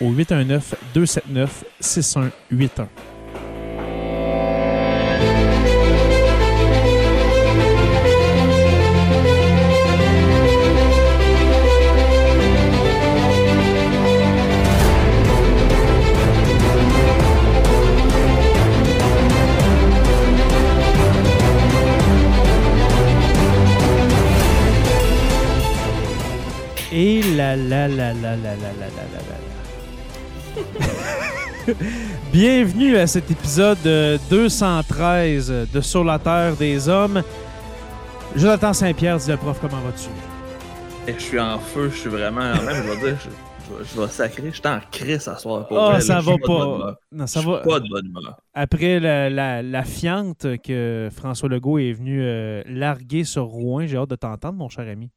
au 819 279 6181. Et la la la la la la la la la la. Bienvenue à cet épisode euh, 213 de Sur la Terre des Hommes. Jonathan Saint-Pierre, dit le prof, comment vas-tu? Eh, Je suis en feu, je suis vraiment. Même, je vais dire, je, je vais- je vais sacrer, je suis en crise à soir. Pour vrai, ça là, je va pas. Non, Je ça suis va. pas de bonne humeur. Après la, la, la fiente que François Legault est venu euh, larguer sur Rouen, j'ai hâte de t'entendre, mon cher ami.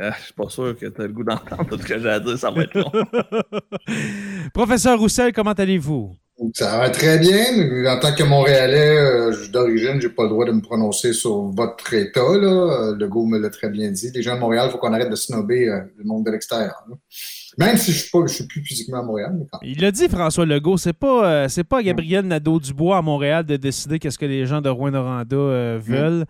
Ah, je suis pas sûr que tu as le goût d'entendre tout ce que j'ai à dire, ça va être long. Professeur Roussel, comment allez-vous? Ça va très bien. En tant que Montréalais euh, je- d'origine, j'ai pas le droit de me prononcer sur votre État. Là. Euh, Legault me l'a très bien dit. Les gens de Montréal, il faut qu'on arrête de snobber euh, le monde de l'extérieur. là. Même si je suis pas, je suis plus physiquement à Montréal, mais quand même. Il l'a dit, François Legault, c'est pas, euh, c'est pas à Gabriel Nadeau-Dubois à Montréal de décider qu'est-ce que les gens de Rouen-Noranda euh, veulent.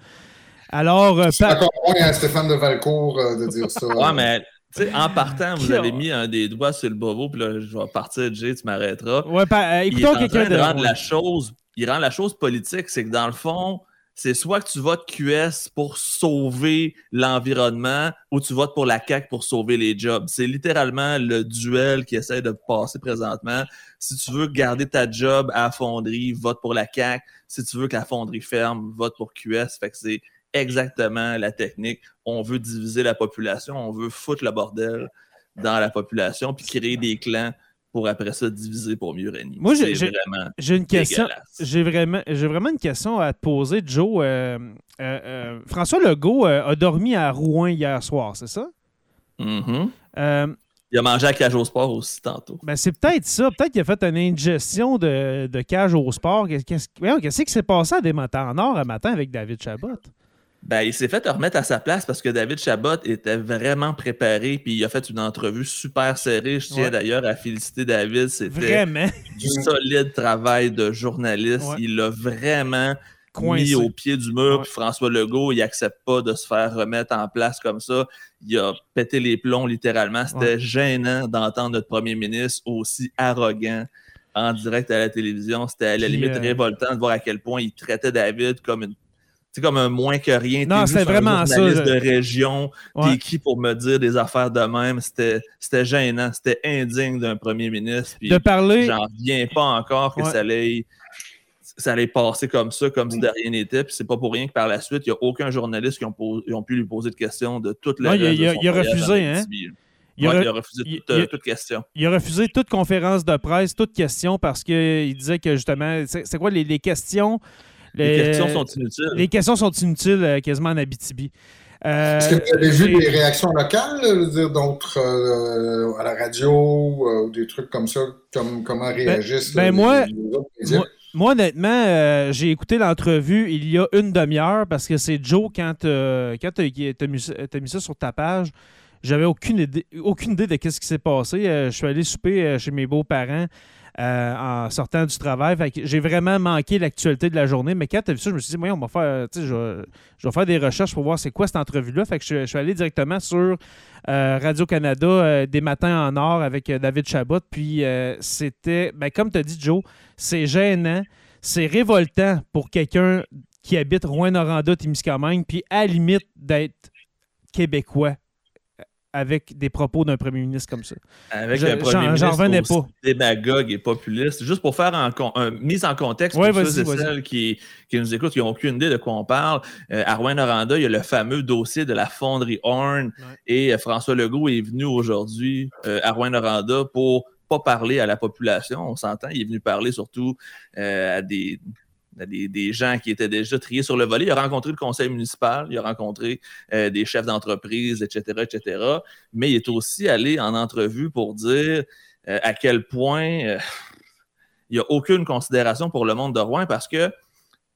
Alors, euh, C'est pa- encore moins à Stéphane de Valcourt euh, de dire ça. Ouais, mais tu sais, en partant, vous avez mis un des doigts sur le bobo, puis là, je vais partir, Jay, tu m'arrêteras. ouais, pa- euh, écoutons quelqu'un de. de rendre la chose, il rend la chose politique, c'est que dans le fond, c'est soit que tu votes QS pour sauver l'environnement ou tu votes pour la CAQ pour sauver les jobs. C'est littéralement le duel qui essaie de passer présentement. Si tu veux garder ta job à la fonderie, vote pour la CAQ. Si tu veux que la fonderie ferme, vote pour QS. Fait que c'est exactement la technique. On veut diviser la population, on veut foutre le bordel dans la population puis créer des clans pour après ça diviser pour mieux régner. Moi, j'ai- vraiment J'ai une question. J'ai vraiment, j'ai vraiment une question à te poser, Joe. Euh, euh, euh, François Legault a dormi à Rouen hier soir, c'est ça? Mhm. Euh, Il a mangé à cage au sport aussi tantôt. ben c'est peut-être ça. Peut-être qu'il a fait une ingestion de, de cage au sport. Qu'est-ce qui s'est passé à des matins en or un matin avec David Chabot? Ben, il s'est fait remettre à sa place parce que David Chabot était vraiment préparé puis il a fait une entrevue super serrée. Je tiens Ouais. d'ailleurs à féliciter David. C'était du solide travail de journaliste. Ouais. Il l'a vraiment coincé. mis au pied du mur. Ouais. Puis François Legault, il accepte pas de se faire remettre en place comme ça. Il a pété les plombs littéralement. C'était gênant d'entendre notre premier ministre aussi arrogant en direct à la télévision. C'était à la limite euh, révoltant de voir à quel point il traitait David comme une c'est comme un moins que rien. Non, un vraiment ça, je- de région. Ouais. T'es qui pour me dire des affaires de même? C'était gênant. C'était indigne d'un premier ministre. Puis De parler. J'en reviens pas encore que Ouais. ça allait ça allait passer comme ça, comme si de rien n'était. Puis c'est pas pour rien que par la suite, il n'y a aucun journaliste qui ont, pos- ont pu lui poser de questions de toute la Non, il a- il refusé, hein? Il, a, ouais, re- il a refusé il- toute, euh, toute question. il a refusé toute conférence de presse, toute question, parce qu'il disait que justement, c'est c'est quoi les, les questions? Les questions sont inutiles. Les questions sont inutiles euh, quasiment en Abitibi. Euh, Est-ce que vous avez vu des réactions locales, là, je veux dire, d'autres euh, à la radio euh, ou des trucs comme ça, comme, comment réagissent ben là, moi- les, les autres médias? moi- moi, honnêtement, euh, j'ai écouté l'entrevue il y a une demi-heure parce que c'est Joe, quand, euh, quand tu as, mis ça sur ta page, j'avais aucune idée, aucune idée de ce qui s'est passé. je suis allé souper chez mes beaux-parents. Euh, en sortant du travail. J'ai vraiment manqué l'actualité de la journée. Mais quand tu as vu ça, je me suis dit, moi, on va faire, je, vais, faire des recherches pour voir c'est quoi cette entrevue-là. Fait que je, suis allé directement sur euh, Radio-Canada euh, des matins en or avec David Chabot. Puis c'était, ben, comme tu as dit, Joe, c'est gênant, c'est révoltant pour quelqu'un qui habite Rouen-Noranda, Témiscamingue, puis à la limite d'être québécois avec des propos d'un premier ministre comme ça. Avec un premier ministre revenais pas. démagogue et populiste. Juste pour faire un, mise en contexte pour ceux et celles qui, qui, nous écoutent, qui n'ont aucune idée de quoi on parle. Euh, à Rouen-Noranda, il y a le fameux dossier de la fonderie Horn et euh, François Legault est venu aujourd'hui euh, à Rouen-Noranda pour pas parler à la population, on s'entend. Il est venu parler surtout à des des, gens qui étaient déjà triés sur le volet. Il a rencontré le conseil municipal, il a rencontré euh, des chefs d'entreprise, etc., etc. Mais il est aussi allé en entrevue pour dire euh, à quel point euh, il n'y a aucune considération pour le monde de Rouen parce que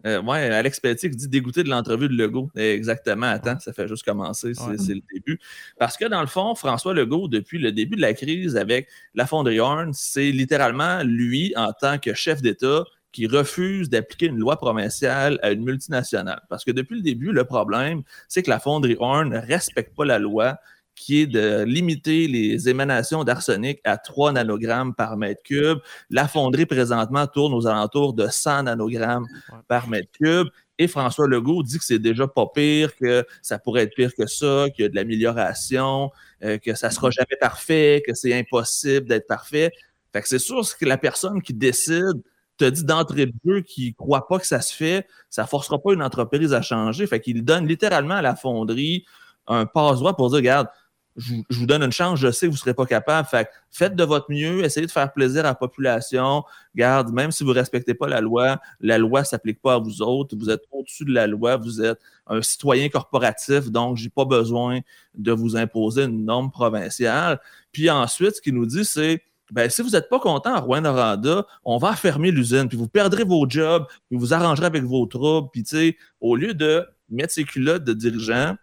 ouais, Alex Pelletier dit dégoûter de l'entrevue de Legault. Exactement, attends, ça fait juste commencer, c'est le début. Parce que dans le fond, François Legault, depuis le début de la crise avec la fonderie Horn, c'est littéralement lui, en tant que chef d'État, qui refuse d'appliquer une loi provinciale à une multinationale. Parce que depuis le début, le problème, c'est que la fonderie Horn ne respecte pas la loi qui est de limiter les émanations d'arsenic à 3 nanogrammes par mètre cube. La fonderie, présentement, tourne aux alentours de 100 nanogrammes par mètre cube. Et François Legault dit que c'est déjà pas pire, que ça pourrait être pire que ça, qu'il y a de l'amélioration, euh, que ça sera jamais parfait, que c'est impossible d'être parfait. Fait que c'est sûr que la personne qui décide te dit d'entrée de jeu qu'il ne croit pas que ça se fait, ça ne forcera pas une entreprise à changer. Fait qu'il donne littéralement à la fonderie un passe-droit pour dire regarde, je, vous donne une chance, je sais que vous ne serez pas capable. Fait faites de votre mieux, essayez de faire plaisir à la population. Garde, même si vous ne respectez pas la loi, la loi ne s'applique pas à vous autres. Vous êtes au-dessus de la loi, vous êtes un citoyen corporatif, donc je n'ai pas besoin de vous imposer une norme provinciale. Puis ensuite, ce qu'il nous dit, c'est ben, si vous n'êtes pas content à Rouen-Noranda, on va fermer l'usine, puis vous perdrez vos jobs, puis vous arrangerez avec vos troubles, puis tu sais, au lieu de mettre ses culottes de dirigeants,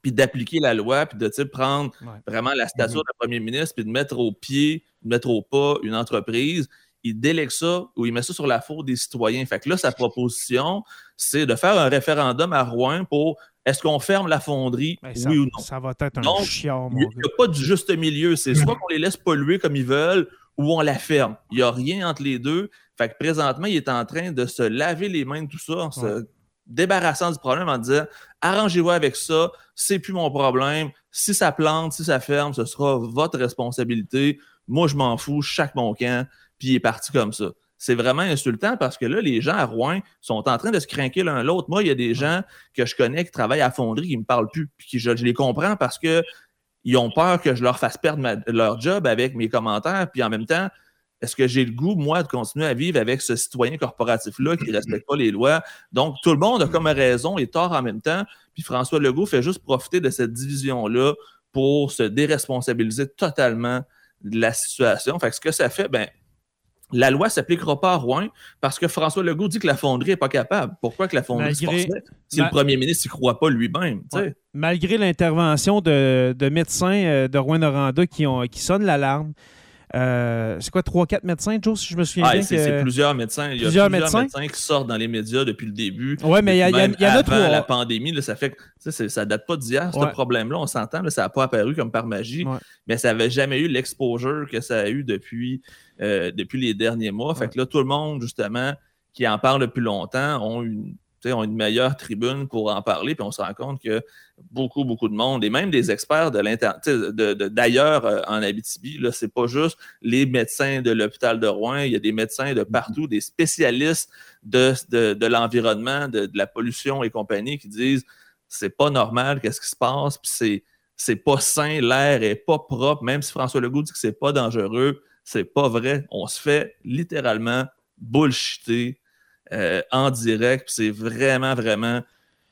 puis d'appliquer la loi, puis de prendre vraiment la stature mm-hmm. du premier ministre, puis de mettre au pied, de mettre au pas une entreprise, il délègue ça ou il met ça sur la faute des citoyens. Fait que là, sa proposition, c'est de faire un référendum à Rouen pour est-ce qu'on ferme la fonderie, ben, oui ou non? Ça va être un chiant, Il n'y a, pas du juste milieu. C'est soit qu'on les laisse polluer comme ils veulent ou on la ferme. Il n'y a rien entre les deux. Fait que présentement, il est en train de se laver les mains de tout ça, en se débarrassant du problème en disant arrangez-vous avec ça, c'est plus mon problème. Si ça plante, si ça ferme, ce sera votre responsabilité. Moi, je m'en fous, chaque mon camp, puis il est parti comme ça c'est vraiment insultant parce que là, les gens à Rouen sont en train de se craquer l'un l'autre. Moi, il y a des gens que je connais qui travaillent à fonderie qui ne me parlent plus, puis je, les comprends parce que ils ont peur que je leur fasse perdre leur job avec mes commentaires, puis en même temps, est-ce que j'ai le goût, moi, de continuer à vivre avec ce citoyen corporatif-là qui ne respecte pas les lois? Donc, tout le monde a comme raison et tort en même temps. Puis François Legault fait juste profiter de cette division-là pour se déresponsabiliser totalement de la situation. Fait que ce que ça fait, ben, la loi ne s'appliquera pas à Rouen parce que François Legault dit que la fonderie n'est pas capable. Pourquoi que la fonderie se si le premier ministre n'y croit pas lui-même? Malgré l'intervention de, médecins euh, de Rouen-Noranda qui, qui sonnent l'alarme, euh, c'est quoi, 3-4 médecins, Joe, si je me souviens ah, bien? C'est plusieurs médecins. Il y a plusieurs, médecins? qui sortent dans les médias depuis le début. Oui, mais il y, a, y, a trois. la pandémie, ça fait que ça date pas d'hier, ce problème-là. On s'entend, ça n'a pas apparu comme par magie, mais ça n'avait jamais eu l'exposure que ça a eu depuis, euh, depuis les derniers mois. Fait que là, tout le monde, justement, qui en parle depuis longtemps, ont une ont une meilleure tribune pour en parler, puis on se rend compte que beaucoup, beaucoup de monde, et même des experts de d'ailleurs euh, en Abitibi, ce n'est pas juste les médecins de l'hôpital de Rouen, il y a des médecins de partout, des spécialistes de, de, l'environnement, de, la pollution et compagnie qui disent c'est pas normal, qu'est-ce qui se passe, puis c'est c'est pas sain, l'air est pas propre, même si François Legault dit que c'est pas dangereux, c'est pas vrai. On se fait littéralement bullshiter euh, en direct. C'est vraiment, vraiment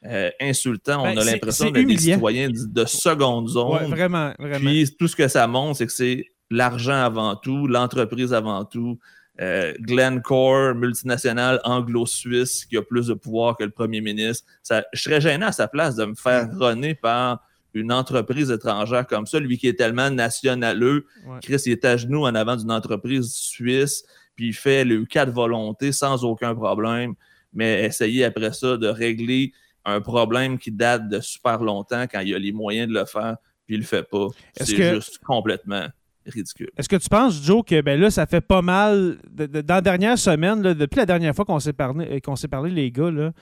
euh, insultant. On ben, a l'impression d'être des citoyens de, seconde zone. vraiment, vraiment. Puis tout ce que ça montre, c'est que c'est l'argent avant tout, l'entreprise avant tout. euh, Glencore, multinationale anglo-suisse, qui a plus de pouvoir que le premier ministre. Ça, je serais gêné à sa place de me faire runner par une entreprise étrangère comme ça, lui qui est tellement nationaleux. Ouais. Chris, il est à genoux en avant d'une entreprise suisse, puis il fait le cas de volonté sans aucun problème. Mais essayer après ça de régler un problème qui date de super longtemps quand il a les moyens de le faire, puis il le fait pas. C'est que- juste complètement ridicule. Est-ce que tu penses, Joe, que ben là, ça fait pas mal. de- de- dans la dernière semaine, là, depuis la dernière fois qu'on s'est parlé, qu'on s'est parlé, les gars, là,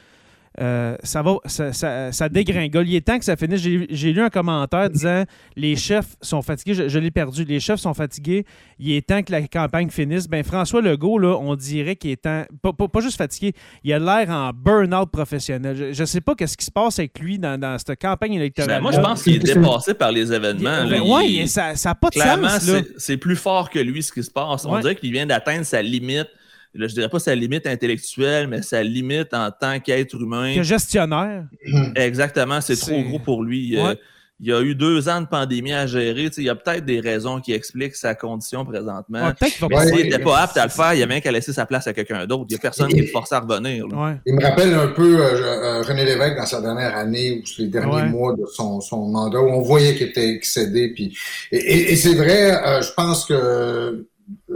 euh, ça va, ça, ça- ça dégringole. Il est temps que ça finisse. J'ai lu un commentaire disant les chefs sont fatigués. Je, je l'ai perdu. Les chefs sont fatigués. Il est temps que la campagne finisse. Ben François Legault, là, on dirait qu'il est temps. Pas, pas- pas juste fatigué. Il a l'air en burn-out professionnel. Je, je sais pas qu'est-ce qui se passe avec lui dans, dans cette campagne électorale. Ben, moi, je pense qu'il est dépassé par les événements. Ben, ouais, ça n'a pas de Clairement, sens. C'est- c'est plus fort que lui ce qui se passe. On Ouais. dirait qu'il vient d'atteindre sa limite. Là, je dirais pas sa limite intellectuelle, mais sa limite en tant qu'être humain. Que gestionnaire. Exactement, c'est trop gros pour lui. Ouais. Euh, il y a eu deux ans de pandémie à gérer. Il y a peut-être des raisons qui expliquent sa condition présentement. Ouais, Peut-être mais s'il n'était ouais. pas apte à le faire, il y a bien qu'à laisser sa place à quelqu'un d'autre. Il n'y a personne qui le force à revenir. Ouais. Il me rappelle un peu euh, euh, René Lévesque dans sa dernière année ou les derniers Ouais. mois de son, son mandat où on voyait qu'il était excédé. Puis, et et- et c'est vrai, euh, je pense que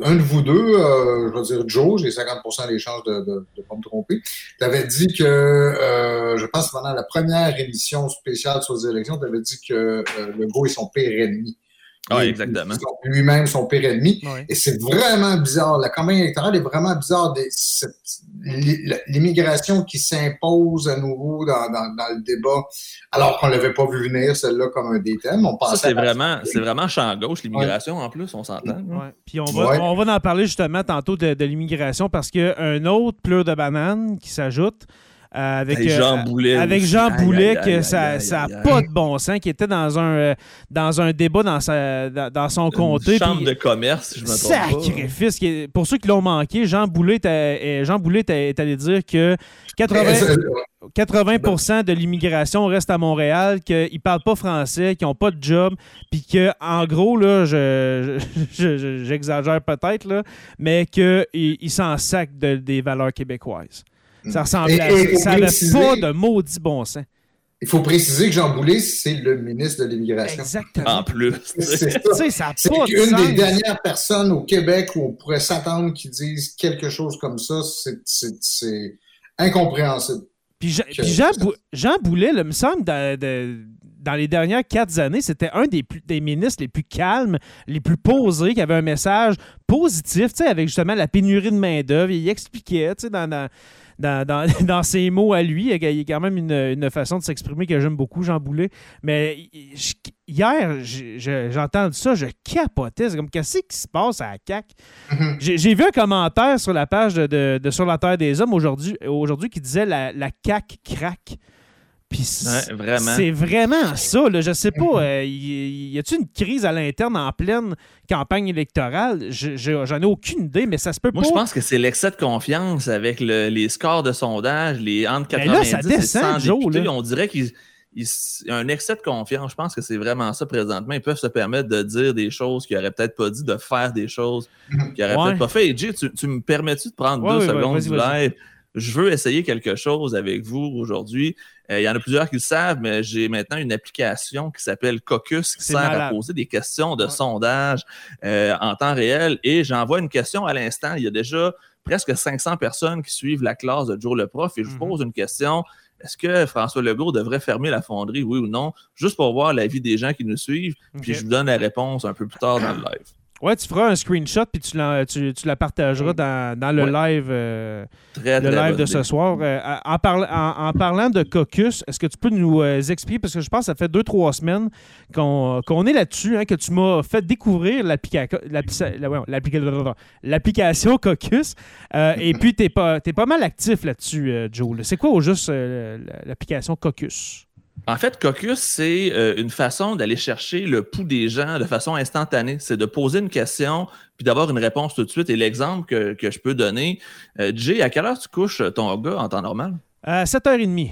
un de vous deux, euh, je vais dire Joe, j'ai 50 des chances de ne pas me tromper, tu avais dit que, euh, je pense pendant la première émission spéciale sur les élections, tu avais dit que euh, Legault est son pire ennemi. Il- exactement. Lui-même, son pire ennemi. Ouais. Et c'est vraiment bizarre. La campagne électorale est vraiment bizarre. Des- cette- L'immigration qui s'impose à nouveau dans, dans, dans le débat, alors qu'on ne l'avait pas vu venir, celle-là, comme un des thèmes. On Ça, pensait c'est vraiment, c'est vraiment champ gauche, l'immigration en plus, on s'entend. Ouais. Puis on va, Ouais. on va en parler justement tantôt de, de l'immigration parce qu'il y a un autre pleur de banane qui s'ajoute euh, avec, Jean euh, Boulet avec. Jean Aïe, Boulet, aïe, que aïe, ça n'a pas de bon sens, qui était dans un, dans un débat dans, sa, dans, dans son comté. Une chambre puis- de commerce, je me trompe pas. Sacrifice. Pour ceux qui l'ont manqué, Jean Boulet, Jean Boulet est allé dire que 80, 80 de l'immigration reste à Montréal, qu'ils ne parlent pas français, qu'ils n'ont pas de job, puis que en gros, là, je, je- je- j'exagère peut-être, là, mais qu'ils ils s'en sacent de- des valeurs québécoises. Ça ressemble Et- à et ça. Ça n'avait pas de maudit bon sens. Il faut préciser que Jean Boulet, c'est le ministre de l'Immigration. Exactement. En plus. C'est Tu ça. sais, ça n'a C'est pas de une sens. des dernières personnes au Québec où on pourrait s'attendre qu'ils disent quelque chose comme ça. C'est- incompréhensible. Puis, Jean, que- puis Jean, Bou- Jean Boulet, là, me semble, dans, de- dans les dernières quatre années, c'était un des, plus- des ministres les plus calmes, les plus posés, qui avait un message positif, tu sais, avec justement la pénurie de main-d'œuvre. Il expliquait, tu sais, dans, dans, dans, dans- dans ses mots à lui. Il y a quand même une, une façon de s'exprimer que j'aime beaucoup, Jean Boulet. Mais je- hier, j'ai entendu ça, je capotais. C'est comme, qu'est-ce qui se passe à la CAQ? Mhm. J'ai j'ai vu un commentaire sur la page de, de- de Sur la Terre des Hommes aujourd'hui aujourd'hui qui disait la, la CAQ craque. Puis c- Ouais, vraiment. c'est vraiment ça. Là. Je sais pas, euh, y, y a-t-il une crise à l'interne en pleine campagne électorale? Je- je- J'en ai aucune idée, mais ça se peut Moi, pas. je pense que c'est l'excès de confiance avec le- les scores de sondage, les entre Mais 90 là, ça et descend, 100 Joe, députés. là. On dirait qu'il il y a un excès de confiance. Je pense que c'est vraiment ça présentement. Ils peuvent se permettre de dire des choses qu'ils n'auraient peut-être pas dit, de faire des choses qu'ils n'auraient Ouais. peut-être pas fait. Et Jay, tu, tu me permets-tu de prendre Ouais, deux secondes vas-y, du vas-y. live? Je veux essayer quelque chose avec vous aujourd'hui. Euh, Il y en a plusieurs qui le savent, mais j'ai maintenant une application qui s'appelle Caucus qui sert malade. à poser des questions de Ouais. sondage euh, en temps réel. Et j'envoie une question à l'instant. Il y a déjà presque 500 personnes qui suivent la classe de Joe le prof et je vous Mhm. pose une question. Est-ce que François Legault devrait fermer la fonderie, oui ou non, juste pour voir l'avis des gens qui nous suivent, puis je vous donne la réponse un peu plus tard dans le live. Ouais, tu feras un screenshot puis tu la, tu, tu la partageras dans, dans le Ouais. live. euh, Très, le très live de idée. ce soir. Euh, en, parla- en- en parlant de caucus, est-ce que tu peux nous euh, expliquer, parce que je pense que ça fait deux, trois semaines qu'on est là-dessus, hein, que tu m'as fait découvrir l'application Caucus, et puis tu es, pas t'es pas mal actif là-dessus, Joe. C'est quoi au juste l'application Caucus? En fait, Caucus, c'est euh, une façon d'aller chercher le pouls des gens de façon instantanée. C'est de poser une question puis d'avoir une réponse tout de suite. Et l'exemple que, que je peux donner, euh, Jay, à quelle heure tu couches ton gars en temps normal? À 7h30.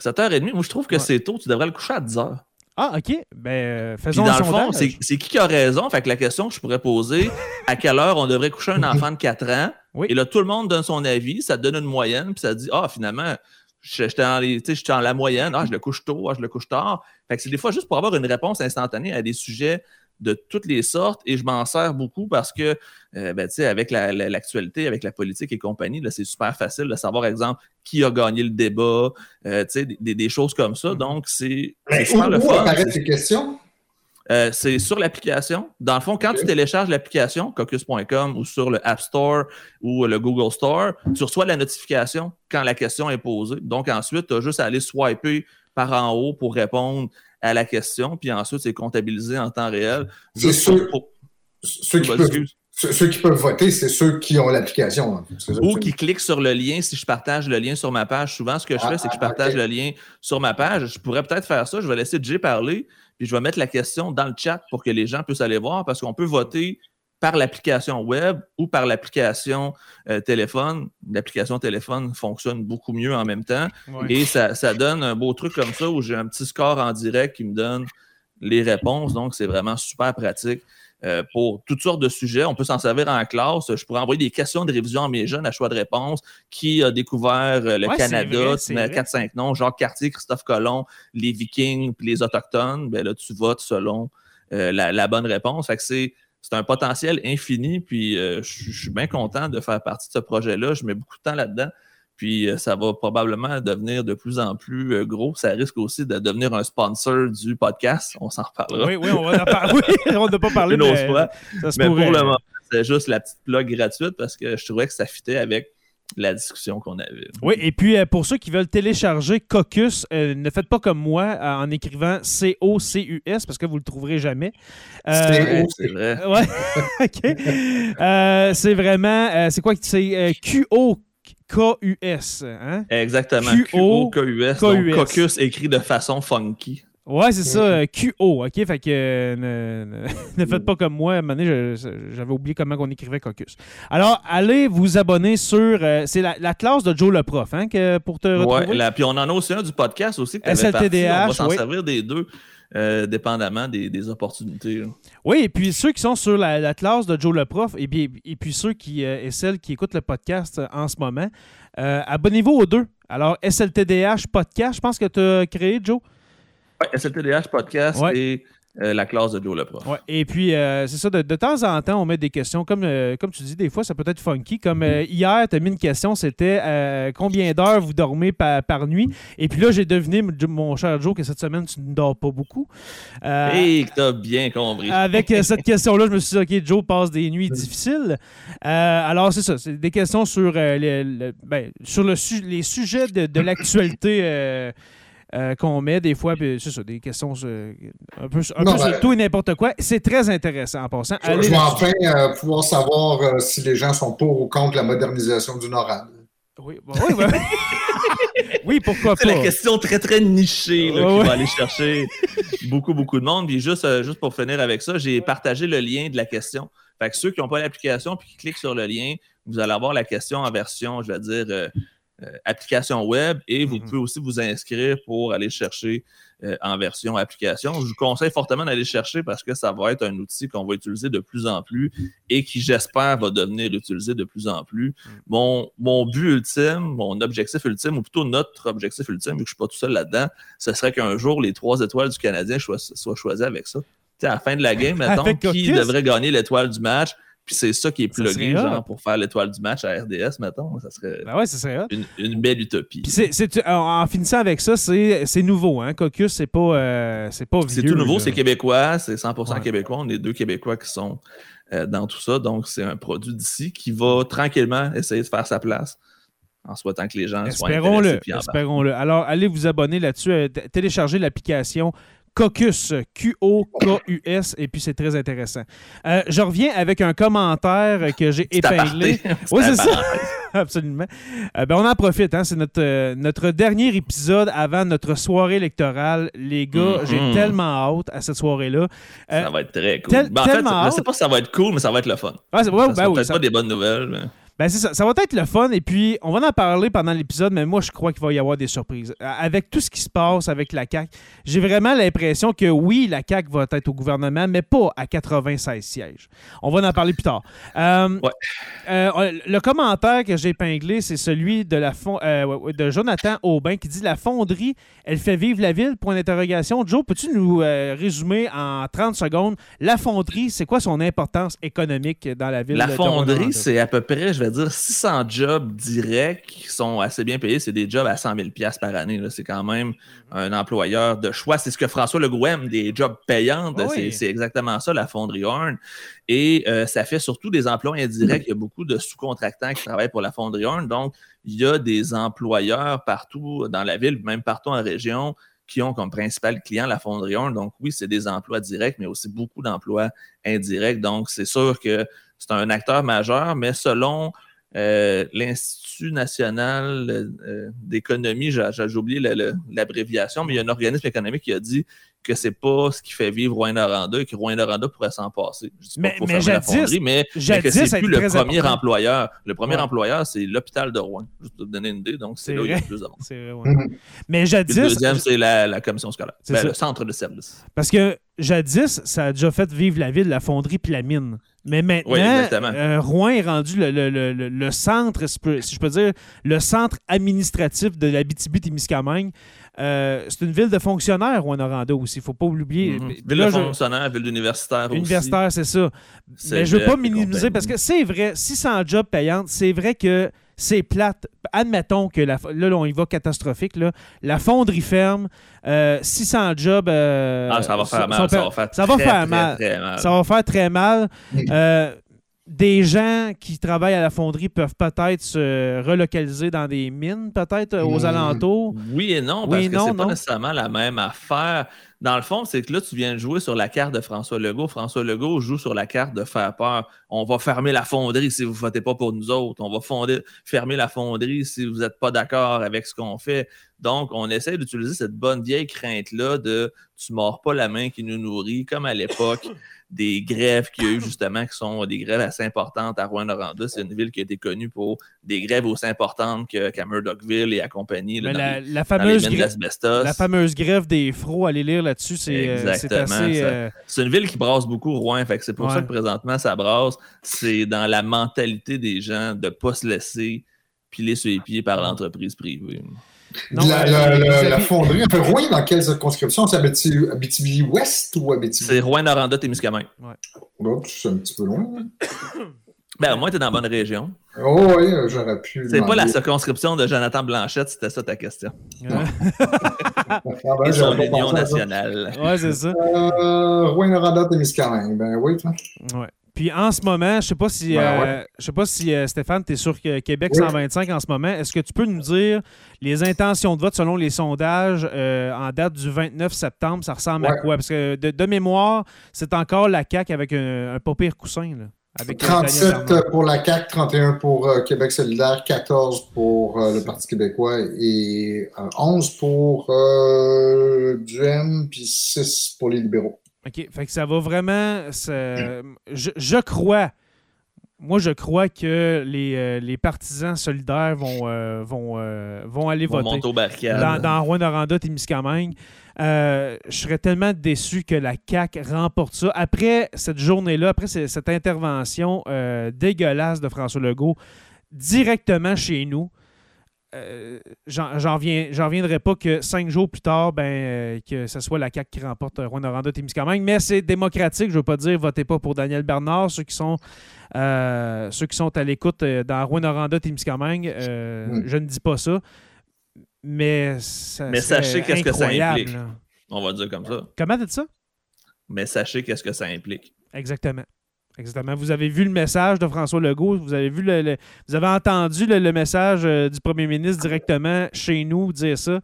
7h30. Moi, je trouve que Ouais. c'est tôt. Tu devrais le coucher à 10h. Ah, OK. Ben, euh, Puis faisons dans un le fond, c'est qui qui a raison? Fait que la question que je pourrais poser, à quelle heure on devrait coucher un enfant de 4 ans? Oui. Et là, tout le monde donne son avis, ça te donne une moyenne, puis ça dit, ah, finalement, j'étais dans, les- dans la moyenne, ah, je le couche tôt, ah, je le couche tard. Fait que c'est des fois juste pour avoir une réponse instantanée à des sujets de toutes les sortes, et je m'en sers beaucoup parce que, euh, ben, avec la- la- l'actualité, avec la politique et compagnie, là, c'est super facile de savoir, exemple, qui a gagné le débat, euh, des, des- des choses comme ça. Donc, c'est le fun. apparaissent C'est- ces questions? Euh, c'est sur l'application. Dans le fond, quand tu télécharges l'application, caucus.com ou sur le App Store ou le Google Store, tu reçois la notification quand la question est posée. Donc ensuite, tu as juste à aller swiper par en haut pour répondre à la question, puis ensuite, c'est comptabilisé en temps réel. C'est sûr. pour- Ceux qui, pour- peuvent, excuse. Ceux, qui peuvent voter, c'est ceux qui ont l'application. hein. Ou qui cliquent sur le lien si je partage le lien sur ma page. Souvent, ce que je Ah, fais, c'est que je ah, partage le lien sur ma page. Je pourrais peut-être faire ça. Je vais laisser Jay parler, puis je vais mettre la question dans le chat pour que les gens puissent aller voir parce qu'on peut voter par l'application web ou par l'application euh, téléphone. L'application téléphone fonctionne beaucoup mieux en même temps. Ouais. Et ça, ça donne un beau truc comme ça où j'ai un petit score en direct qui me donne les réponses. Donc, c'est vraiment super pratique euh, pour toutes sortes de sujets. On peut s'en servir en classe. Je pourrais envoyer des questions de révision à mes jeunes à choix de réponse. Qui a découvert euh, le Ouais, Canada? vrai, tu c'est mets vrai. 4-5 noms. Jacques Cartier, Christophe Colomb, les Vikings, puis les Autochtones. Ben là, tu votes selon euh, la, la bonne réponse. Fait que c'est c'est un potentiel infini, puis euh, je suis bien content de faire partie de ce projet-là. Je mets beaucoup de temps là-dedans. Puis euh, ça va probablement devenir de plus en plus euh, gros. Ça risque aussi de devenir un sponsor du podcast. On s'en reparlera Oui, oui, on va en parler. On n'a pas parlé une autre mais fois. ça Mais pourrait. pour le moment, c'est juste la petite blog gratuite parce que je trouvais que ça fitait avec la discussion qu'on avait. Oui, et puis euh, pour ceux qui veulent télécharger Caucus, euh, ne faites pas comme moi euh, en écrivant C-O-C-U-S parce que vous ne le trouverez jamais. C'est- vrai. Ouais, ok. C'est vraiment, c'est quoi? Que c'est euh, Q-O-K-U-S, hein? Exactement. Q-O- Q-O-K-U-S. K-U-S. Donc, caucus écrit de façon funky. Ouais, c'est ça, Mhm. euh, Q-O, ok? Fait que euh, ne, ne- ne faites pas comme moi. À un moment donné, je- j'avais oublié comment on écrivait Caucus. Alors, allez vous abonner sur. euh, c'est la, la classe de Joe le prof, hein, que, pour te retrouver. Ouais, la- puis on en a aussi un du podcast aussi que SLTDH, parti. On va s'en oui. servir des deux, euh, dépendamment des, des opportunités. là. Oui, et puis ceux qui sont sur la, la classe de Joe le prof, et, bien, et puis ceux qui euh, et celles qui écoutent le podcast euh, en ce moment, euh, abonnez-vous aux deux. Alors, SLTDH Podcast, je pense que tu as créé, Joe? Ouais, SLTDH podcast Ouais. et euh, la classe de Joe le prof. Ouais. Et puis, euh, c'est ça, de, de temps en temps, on met des questions. Comme, euh, comme tu dis, des fois, ça peut être funky. Comme euh, hier, tu as mis une question, c'était combien d'heures vous dormez par, par nuit? Et puis là, j'ai deviné, mon cher Joe, que cette semaine, tu ne dors pas beaucoup. Et que t'as bien compris. Avec cette question-là, je me suis dit, OK, Joe passe des nuits difficiles. Euh, alors, c'est ça. C'est des questions sur, le- ben, sur le su- les sujets de, de l'actualité euh, qu'on met des fois. puis C'est ça, des questions euh, un peu, un Non, peu sur ben- tout et n'importe quoi. C'est très intéressant en passant. Je, Allez je vais enfin euh, pouvoir savoir euh, si les gens sont pour ou contre la modernisation du NORAD. Oui, bon, oui, oui. oui, pourquoi C'est la pas? question très, très nichée là, Ouais, qui ouais. va aller chercher beaucoup, beaucoup de monde. Puis juste, euh, juste pour finir avec ça, j'ai partagé le lien de la question. Fait que ceux qui n'ont pas l'application puis qui cliquent sur le lien, vous allez avoir la question en version, je vais dire, application web et vous Mhm. pouvez aussi vous inscrire pour aller chercher euh, en version application. Je vous conseille fortement d'aller chercher parce que ça va être un outil qu'on va utiliser de plus en plus et qui, j'espère, va devenir utilisé de plus en plus. Mon, mon but ultime, mon objectif ultime, ou plutôt notre objectif ultime, vu que je ne suis pas tout seul là-dedans, ce serait qu'un jour, les trois étoiles du Canadien soient, soient choisies avec ça. Tu sais, à la fin de la game, mettons, qui devrait gagner l'étoile du match, puis c'est ça qui est plugué, hot. genre, pour faire l'étoile du match à RDS, mettons. Ça serait Ben ouais, ça serait hot. une, une belle utopie. Puis c'est- c'est- en, en finissant avec ça, c'est c'est nouveau. Hein? Caucus, c'est pas, euh, c'est pas C'est vieux, tout nouveau, c'est québécois, c'est 100% Ouais. québécois. On est deux Québécois qui sont euh, dans tout ça. Donc, c'est un produit d'ici qui va tranquillement essayer de faire sa place en souhaitant que les gens soient Espérons-le. intéressés. embarquent. Espérons-le. Alors, allez vous abonner là-dessus. euh, t- téléchargez l'application Caucus, Q-O-K-U-S, et puis c'est très intéressant. Euh, je reviens avec un commentaire que j'ai épinglé. Oui, c'est ça. Absolument. Euh, ben, on en profite. Hein? C'est notre, euh, notre dernier épisode avant notre soirée électorale. Les gars, Mhm. j'ai tellement hâte à cette soirée-là. Ça va être très cool. tel- Ben, en fait, tellement je sais pas si ça va être cool, mais ça va être le fun. ah, c'est- ouais, ben oui, peut-être ça- pas des bonnes nouvelles. mais- Ben c'est ça, ça va être le fun et puis on va en parler pendant l'épisode, mais moi je crois qu'il va y avoir des surprises. Avec tout ce qui se passe avec la CAQ, j'ai vraiment l'impression que oui, la CAQ va être au gouvernement, mais pas à 96 sièges. On va en parler plus tard. Euh, euh, le commentaire que j'ai épinglé, c'est celui de, la euh, de Jonathan Aubin qui dit La fonderie, elle fait vivre la ville Point d'interrogation. Joe, peux-tu nous résumer en 30 secondes la fonderie, c'est quoi son importance économique dans la ville? La fonderie, c'est à peu près, je dire 600 jobs directs qui sont assez bien payés. C'est des jobs à 100 000 par année. C'est quand même mhm. un employeur de choix. C'est ce que François Legault aime, des jobs payants. C'est exactement ça, la fonderie Horn. Et euh, ça fait surtout des emplois indirects. Il y a beaucoup de sous-contractants qui travaillent pour la fonderie Horn. Donc, il y a des employeurs partout dans la ville, même partout en région, qui ont comme principal client la fonderie. Donc, oui, c'est des emplois directs, mais aussi beaucoup d'emplois indirects. Donc, c'est sûr que c'est un acteur majeur, mais selon euh, l'Institut national euh, d'économie, j'ai oublié l'abréviation, mais il y a un organisme économique qui a dit que c'est pas ce qui fait vivre Rouen-Noranda et que Rouen-Noranda pourrait s'en passer. Je dis pas mais, mais jadis, mais, que c'est plus le premier employeur. Le premier employeur, c'est l'hôpital de Rouen. Juste pour te donner une idée, donc c'est là où il y a plus de monde. Vrai, ouais. Mais jadis... le deuxième, c'est la, commission scolaire. Ben, le centre de service. Parce que jadis, ça a déjà fait vivre la ville, la fonderie puis la mine. Mais maintenant, euh, Rouen est rendu le, centre, si je peux dire, le centre administratif de la BTB-Témiscamingue. Euh, c'est une ville de fonctionnaires, Rouen-Noranda aussi. Il ne faut pas oublier. Mhm. Ville de fonctionnaires, ville d'universitaires aussi. Universitaire, c'est ça. Mais je ne veux pas minimiser parce que c'est vrai, 600 jobs payants, c'est vrai que c'est plate. Admettons que la, là, on y va catastrophique. Là. La fonderie ferme, 600 euh, jobs. Euh, ah, ça va faire mal. Ça, va faire, ça va faire mal. Ça va faire très mal. Euh, des gens qui travaillent à la fonderie peuvent peut-être se relocaliser dans des mines, peut-être aux hmm. alentours? Oui et non, parce que c'est pas nécessairement la même affaire. Dans le fond, c'est que là, tu viens de jouer sur la carte de François Legault. François Legault joue sur la carte de faire peur. On va fermer la fonderie si vous ne votez pas pour nous autres. On va fonder, fermer la fonderie si vous n'êtes pas d'accord avec ce qu'on fait. Donc, on essaie d'utiliser cette bonne vieille crainte-là de tu mords pas la main qui nous nourrit, comme à l'époque des grèves qu'il y a eu justement, qui sont des grèves assez importantes à Rouen-Noranda. C'est une ville qui a été connue pour des grèves aussi importantes qu'à Murdochville et à compagnie. la, fameuse la fameuse grève des frots, allez lire là-dessus, c'est euh, assez... Euh, c'est une ville qui brasse beaucoup Rouen, fait c'est pour ça que présentement ça brasse. C'est dans la mentalité des gens de ne pas se laisser piler sur les pieds par l'entreprise privée la, fonderie, un peu Rouen, dans quelle circonscription? C'est Abitibi-Ouest ou Abitibi? C'est Rouen-Noranda-Témiscamingue. Ouais. c'est un petit peu loin. Ben, au moins, tu es dans la bonne région. Oh oui, j'aurais pu. C'est pas la circonscription de Jonathan Blanchette, c'était ça ta question. ah ben, son union nationale. Ouais, c'est ça. Euh, Rouen-Noranda-Témiscamingue. Ben oui, toi. Ouais. Puis en ce moment, je sais pas si, euh, je sais pas si euh, Stéphane, tu es sur Québec 125 en ce moment. Est-ce que tu peux nous dire les intentions de vote selon les sondages euh, en date du 29 septembre? Ça ressemble à quoi? Parce que de, mémoire, c'est encore la CAQ avec un, un pas pire coussin. Là, avec 37 pour la CAQ, 31 pour Québec solidaire, 14 pour le Parti québécois et 11 pour Duhem, puis 6 pour les libéraux. OK? Fait que ça va vraiment. Je, crois. Moi, je crois que les, euh, partisans solidaires vont, euh, vont, euh, vont aller voter dans, dans Rouen-Noranda, Témiscamingue. je serais tellement déçu que la CAQ remporte ça. Après cette journée-là, après cette intervention dégueulasse de François Legault, directement chez nous, euh, j'en reviendrai pas que cinq jours plus tard, ben, euh, que ce soit la CAQ qui remporte euh, Rwanda Témiscamingue. Mais c'est démocratique. Je veux pas dire votez pas pour Daniel Bernard. Ceux qui sont, ceux qui sont à l'écoute dans Rwanda Témiscamingue, mm. je ne dis pas ça. Mais, mais sachez qu'est-ce que ça implique. On va dire comme ça. Comment tu dit ça? Mais sachez qu'est-ce que ça implique. Exactement. Exactement. Vous avez vu le message de François Legault, vous avez vu le, vous avez entendu le, message euh, du premier ministre directement chez nous dire ça.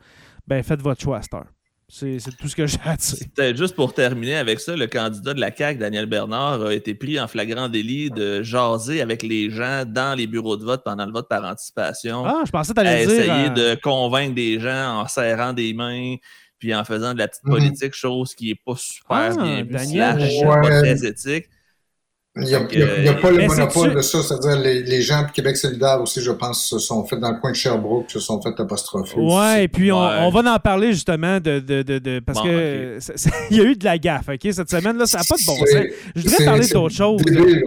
Ben faites votre choix, Star. C'est tout ce que j'ai à dire. Peut-être juste pour terminer avec ça, le candidat de la CAQ, Daniel Bernard, a été pris en flagrant délit de jaser avec les gens dans les bureaux de vote pendant le vote par anticipation. Ah, je pensais que dire... essayer euh, de convaincre des gens en serrant des mains puis en faisant de la petite mhm. politique, chose qui n'est pas super ah, bien vue, pas très éthique. Il n'y a, pas le monopole de ça, c'est-à-dire les, les gens de Québec solidaire aussi, je pense, se sont fait dans le coin de Sherbrooke, se sont fait apostropher. Ouais, et puis on, va en parler justement de, de, de, parce que il y a eu de la gaffe, ok, cette semaine là, ça n'a pas de bon sens. Je voudrais parler d'autre chose.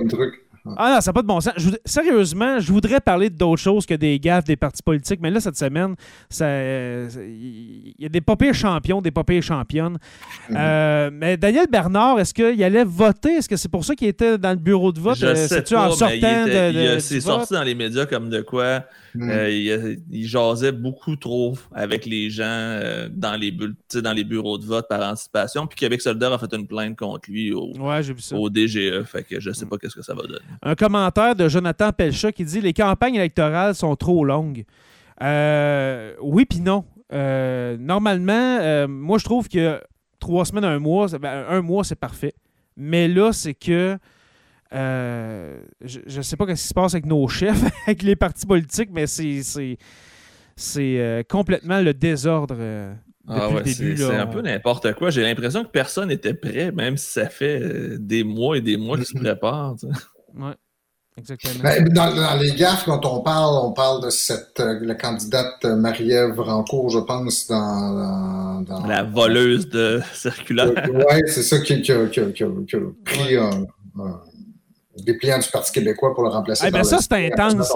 truc. Ah non, ça n'a pas de bon sens. sérieusement, je voudrais parler d'autres choses que des gaffes des partis politiques, mais là, cette semaine, il y a des pas champions, des pas championnes. Mhm. Euh, mais Daniel Bernard, est-ce qu'il allait voter? Est-ce que c'est pour ça qu'il était dans le bureau de vote? Je euh, sais pas, en sortant de, C'est sorti dans les médias comme de quoi Mm. Euh, il, jasait beaucoup trop avec les gens euh, dans, les dans les bureaux de vote par anticipation. Puis Québec solidaire a fait une plainte contre lui au, au DGE. Fait que je sais pas qu'est-ce que ça va donner. Un commentaire de Jonathan Pelcha qui dit Les campagnes électorales sont trop longues. Euh, oui, puis non. normalement, moi, je trouve que trois semaines, un mois, ben, un mois, c'est parfait. Mais là, c'est que euh, je ne sais pas ce qui se passe avec nos chefs, avec les partis politiques, mais c'est euh, complètement le désordre. Euh, ah ouais, c'est un peu n'importe quoi. J'ai l'impression que personne n'était prêt, même si ça fait des mois et des mois qu'ils se préparent. Oui, exactement. Ben, dans, les gaffes dont on parle, on parle de cette la candidate Marie-Ève Rancourt, je pense, dans, La voleuse de circulaire. oui, c'est ça qui, a, pris un des pliants du Parti québécois pour le remplacer. Eh ben ça, c'est intense.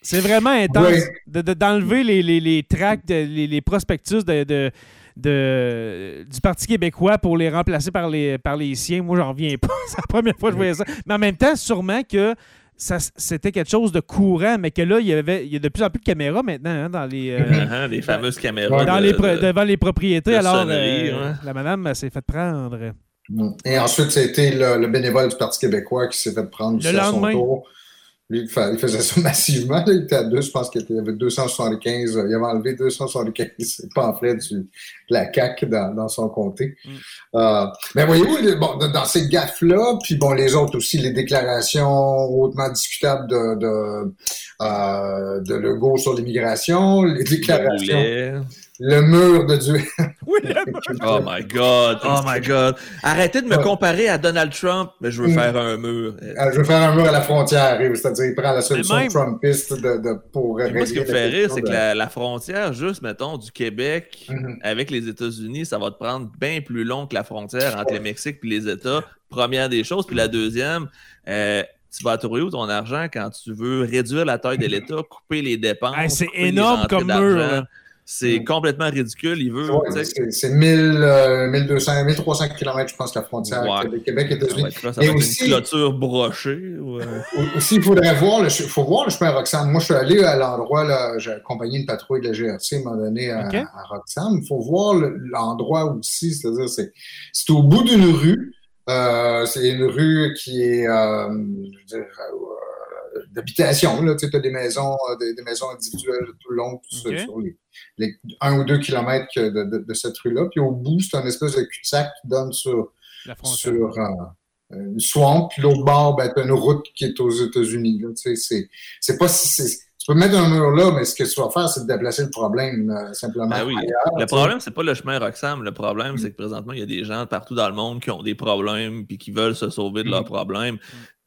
C'est vraiment intense d'enlever les, les, les tracts, les, les, prospectus de, de, de, du Parti québécois pour les remplacer par les, par les siens. Moi, j'en reviens pas. c'est la première fois que je voyais ça. Mais en même temps, sûrement que c'était quelque chose de courant, mais que là, il y avait il y a de plus en plus de caméras maintenant hein, dans les. Euh, des fameuses caméras. Dans les, devant les propriétés. Alors, euh, la madame s'est fait prendre. Et ensuite, c'était le, le, bénévole du Parti québécois qui s'est fait prendre le à son tour. Lui, il faisait ça massivement. Il était à deux, je pense qu'il y avait 275. Il avait enlevé 275 pamphlets du, de la CAQ dans, dans son comté. Mm. Euh, mais voyez-vous, bon, dans ces gaffes-là, puis bon, les autres aussi, les déclarations hautement discutables de, de, euh, de Legault sur l'immigration, les déclarations le mur de Dieu. oui, Oh my God. Oh my God. Arrêtez de me comparer à Donald Trump, mais je veux mm. faire un mur. Ah, je veux faire un mur à la frontière, c'est-à-dire il prend la solution trumpiste de, de, pour Moi, ce qui me fait rire, c'est que la, frontière, juste, mettons, du Québec mm-hmm. avec les États-Unis, ça va te prendre bien plus long que la frontière entre le Mexique et les États. Première des choses. Puis la deuxième, euh, tu vas trouver où ton argent quand tu veux réduire la taille de l'État, couper les dépenses. c'est énorme comme mur. C'est mm. complètement ridicule. Il veut. c'est 1200, 1300 km, je pense, la frontière ouais. Québec et États-Unis. Ouais, aussi, une clôture brochée. Aussi, il faudrait voir le, faut voir le chemin Roxham. Moi, je suis allé à l'endroit, j'ai accompagné une patrouille de la GRC à un moment donné à, Roxham. Il faut voir l'endroit aussi, c'est-à-dire, c'est au bout d'une rue. Euh, c'est une rue qui est, euh, je veux dire, euh, d'habitation. Tu as des maisons, des, maisons individuelles tout le long, tout sur les les un ou deux kilomètres de, cette rue-là. Puis au bout, c'est un espèce de cul-de-sac qui donne sur, sur euh, une swamp. Puis l'autre bord, ben, une route qui est aux États-Unis. C'est pas si tu peux mettre un mur là, mais ce que tu vas faire, c'est de déplacer le problème euh, simplement. Ben oui. le problème, c'est pas le chemin Roxham. Le problème, c'est que présentement, il y a des gens partout dans le monde qui ont des problèmes puis qui veulent se sauver de leurs mm. problèmes. Mm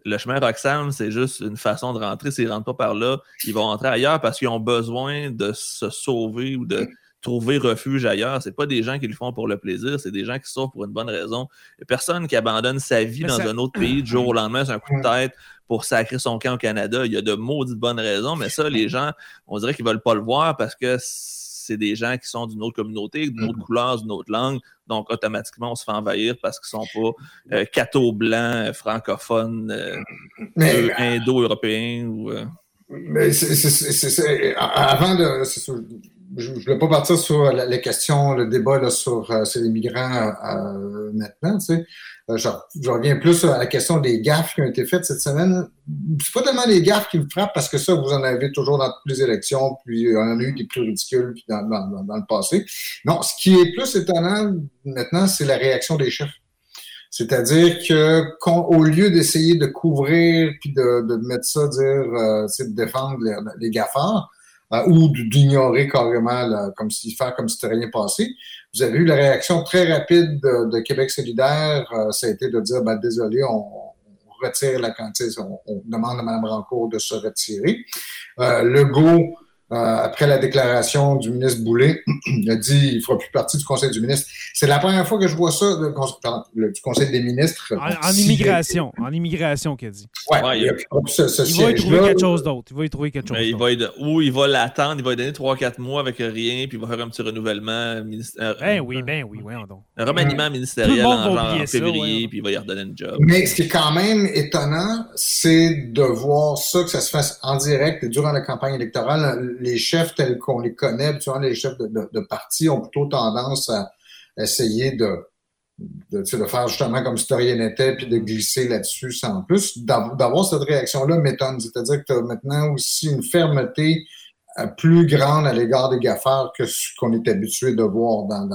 le chemin Roxham, c'est juste une façon de rentrer. S'ils ne rentrent pas par là, ils vont rentrer ailleurs parce qu'ils ont besoin de se sauver ou de trouver refuge ailleurs. Ce pas des gens qui le font pour le plaisir, c'est des gens qui sauvent pour une bonne raison. Personne qui abandonne sa vie dans un autre pays du jour au lendemain, c'est un coup de tête pour sacrer son camp au Canada. Il y a de maudites bonnes raisons, mais ça, les gens, on dirait qu'ils ne veulent pas le voir parce que c'est des gens qui sont d'une autre communauté, d'une autre mm. couleur, d'une autre langue. Donc, automatiquement, on se fait envahir parce qu'ils ne sont pas euh, catho blancs, francophones, euh, indo-européens. Ou, Mais c'est, avant de je ne voulais pas partir sur les questions, le débat sur, euh, les migrants euh, maintenant. Tu sais. Euh, je, reviens plus à la question des gaffes qui ont été faites cette semaine. C'est pas tellement les gaffes qui me frappent parce que ça, vous en avez toujours dans toutes les élections, puis on en a eu des plus ridicules puis dans, le passé. Non, ce qui est plus étonnant maintenant, c'est la réaction des chefs. C'est-à-dire que au lieu d'essayer de couvrir puis de, mettre ça, dire, c'est de défendre les, les euh, ou d'ignorer carrément, comme si faire comme si c'était rien passé. Vous avez eu la réaction très rapide de, Québec solidaire, euh, ça a été de dire ben, désolé, on, retire la quantité, on, demande à Mme Rancourt de se retirer. Euh, Legault euh, après la déclaration du ministre Boulay, il a dit qu'il ne fera plus partie du Conseil du ministre. C'est la première fois que je vois ça du Conseil des ministres. En, immigration, en immigration, qu'il a dit. Ouais, il, il, va y trouver quelque chose d'autre. Il va y trouver quelque chose d'autre. Ou il va l'attendre, il va lui donner 3-4 mois avec rien, puis il va faire un petit renouvellement ministériel. Ben oui, ben oui, oui, Un remaniement ministériel en, février, puis il va y redonner une job. Mais ce qui est quand même étonnant, c'est de voir ça, que ça se fasse en direct durant la campagne électorale les chefs tels qu'on les connaît, habituellement, les chefs de, de, parti ont plutôt tendance à essayer de, de, de faire justement comme si rien n'était, puis de glisser là-dessus sans plus. D'avoir cette réaction-là m'étonne. C'est-à-dire que tu as maintenant aussi une fermeté plus grande à l'égard des gaffeurs que ce qu'on est habitué de voir dans,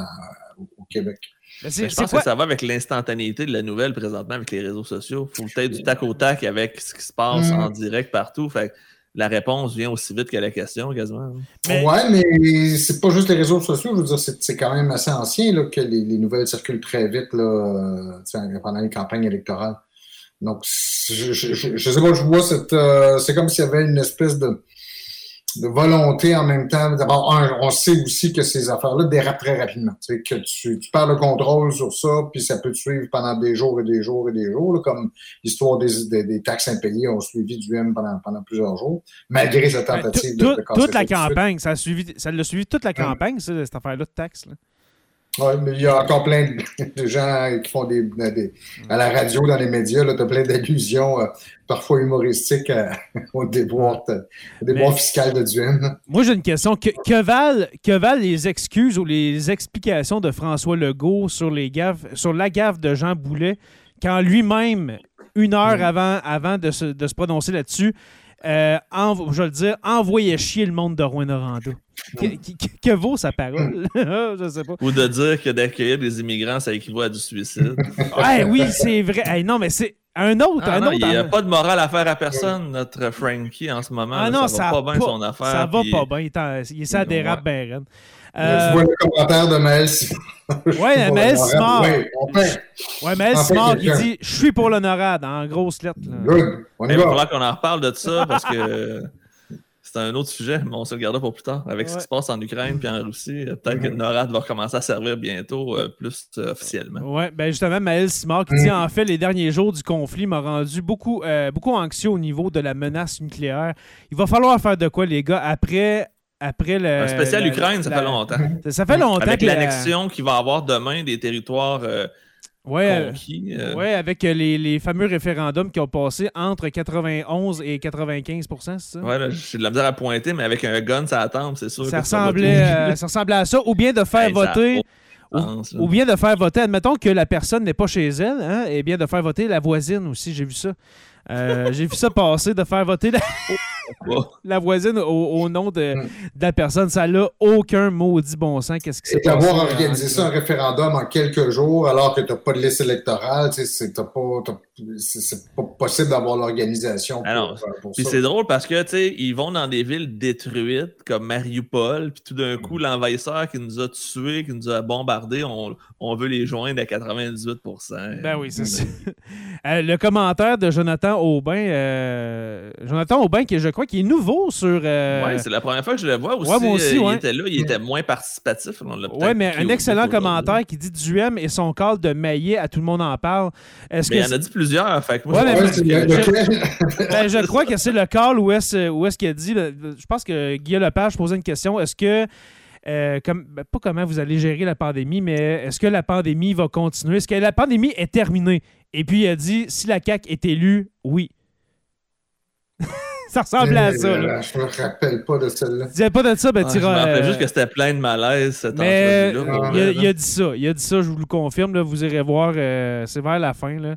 au Québec. je pense que ça va avec l'instantanéité de la nouvelle présentement avec les réseaux sociaux. Il faut peut-être du tac au tac avec ce qui se passe mm. en direct partout. Fait la réponse vient aussi vite que la question, quasiment. Mais... Ouais, mais c'est pas juste les réseaux sociaux. Je veux dire, c'est quand même assez ancien là, que les, nouvelles circulent très vite là, euh, pendant les campagnes électorales. Donc, je, je, je, sais pas, je vois cette. Euh, c'est comme s'il y avait une espèce de de volonté en même temps. D'abord, on sait aussi que ces affaires-là dérapent très rapidement. Tu sais, que tu, tu, perds le contrôle sur ça, puis ça peut te suivre pendant des jours et des jours et des jours, comme l'histoire des, des, taxes impayées ont suivi du M pendant, pendant plusieurs jours, malgré cette ben, tentative de, de Toute la campagne, ça a suivi, ça l'a suivi toute la campagne, ça, cette affaire-là de taxes. Là. Oui, mais il y a encore plein de, gens qui font des, à la radio, dans les médias, tu as plein d'allusions, euh, parfois humoristiques, au déboire, fiscal de Duhem. Moi, j'ai une question. Que, que, valent, que valent les excuses ou les explications de François Legault sur, les gaffes, sur la gaffe de Jean Boulet quand lui-même, une heure mm. avant, avant de, se, de se prononcer là-dessus, euh, je vais le dire, envoyait chier le monde de Rouen-Noranda. Que, vaut sa parole? je sais pas. Ou de dire que d'accueillir des immigrants, ça équivaut à du suicide. oui, c'est vrai. non, mais c'est un autre. Ah, un non, autre il n'y a pas de morale à faire à personne, notre Frankie, en ce moment. Ah non, ça, va pas bien son affaire. Ça va pas bien. Il, ça dérape bien. Je vois le commentaire de Maël Simard. Ouais, Maël Simard. Ouais, Maël Simard qui dit Je suis pour l'honorade en grosse lettre. Good. il va falloir qu'on en reparle de ça parce que c'est un autre sujet, mais on se le gardera pour plus tard. Avec ce qui se passe en Ukraine puis en Russie, euh, peut-être que NORAD va commencer à servir bientôt euh, plus euh, officiellement. Oui, ben justement, Maël Simard qui dit mm. en fait, les derniers jours du conflit m'ont rendu beaucoup, beaucoup anxieux au niveau de la menace nucléaire. Il va falloir faire de quoi, les gars, après. Après le. Un spécial Ukraine, ça fait longtemps. Ça, fait longtemps. Avec l'annexion qu'il va avoir demain des territoires oui, euh, ouais, avec euh, les, les, fameux référendums qui ont passé entre 91 et 95% c'est ça? Oui, j'ai de la misère à pointer, mais avec un gun, ça attend, c'est sûr. Ça, ressemblait, euh, ça ressemblait à ça. Ou bien de faire voter. Ou, bien de faire voter, admettons que la personne n'est pas chez elle, hein, et bien de faire voter la voisine aussi, j'ai vu ça. j'ai vu ça passer, de faire voter la... la voisine au, nom hmm. de, la personne. Ça n'a aucun maudit bon sens. Qu'est-ce qui s'est passé? D'avoir organisé ça, un référendum en quelques jours, alors que tu n'as pas de liste électorale, c'est pas, pas possible d'avoir l'organisation. Alors, ah puis c'est drôle parce que, tu sais, ils vont dans des villes détruites comme Mariupol, puis tout d'un coup, hmm. l'envahisseur qui nous a tués, qui nous a bombardés, on, on veut les joindre à 98% Ben oui, c'est ça. Euh, le commentaire de Jonathan Aubin, euh, Jonathan Aubin, qui je crois qu'il est nouveau sur. Euh, oui, c'est la première fois que je le vois aussi. Ouais, moi aussi Il était là, il était moins participatif. Oui, mais un excellent commentaire qui dit Duhem et son call de Maillet, à tout le monde en parle. Est-ce mais il en a dit plusieurs. Fait que moi, ouais, je, je, ben, je crois que c'est le call où est-ce est qu'il a dit. Je pense que Guillaume Lepage posait une question. Est-ce que euh, comme, ben, pas comment vous allez gérer la pandémie, mais est-ce que la pandémie va continuer? Est-ce que la pandémie est terminée? Et puis il a dit, si la CAQ est élue, oui. Ça ressemble à ça. Là. Je me rappelle pas de celle-là. Tu disais pas de ça, ben ah, Je me rappelle juste que c'était plein de malaise cette mais, là il, a dit ça. Il a dit ça, je vous le confirme. Là, vous irez voir, euh, c'est vers la fin. Là.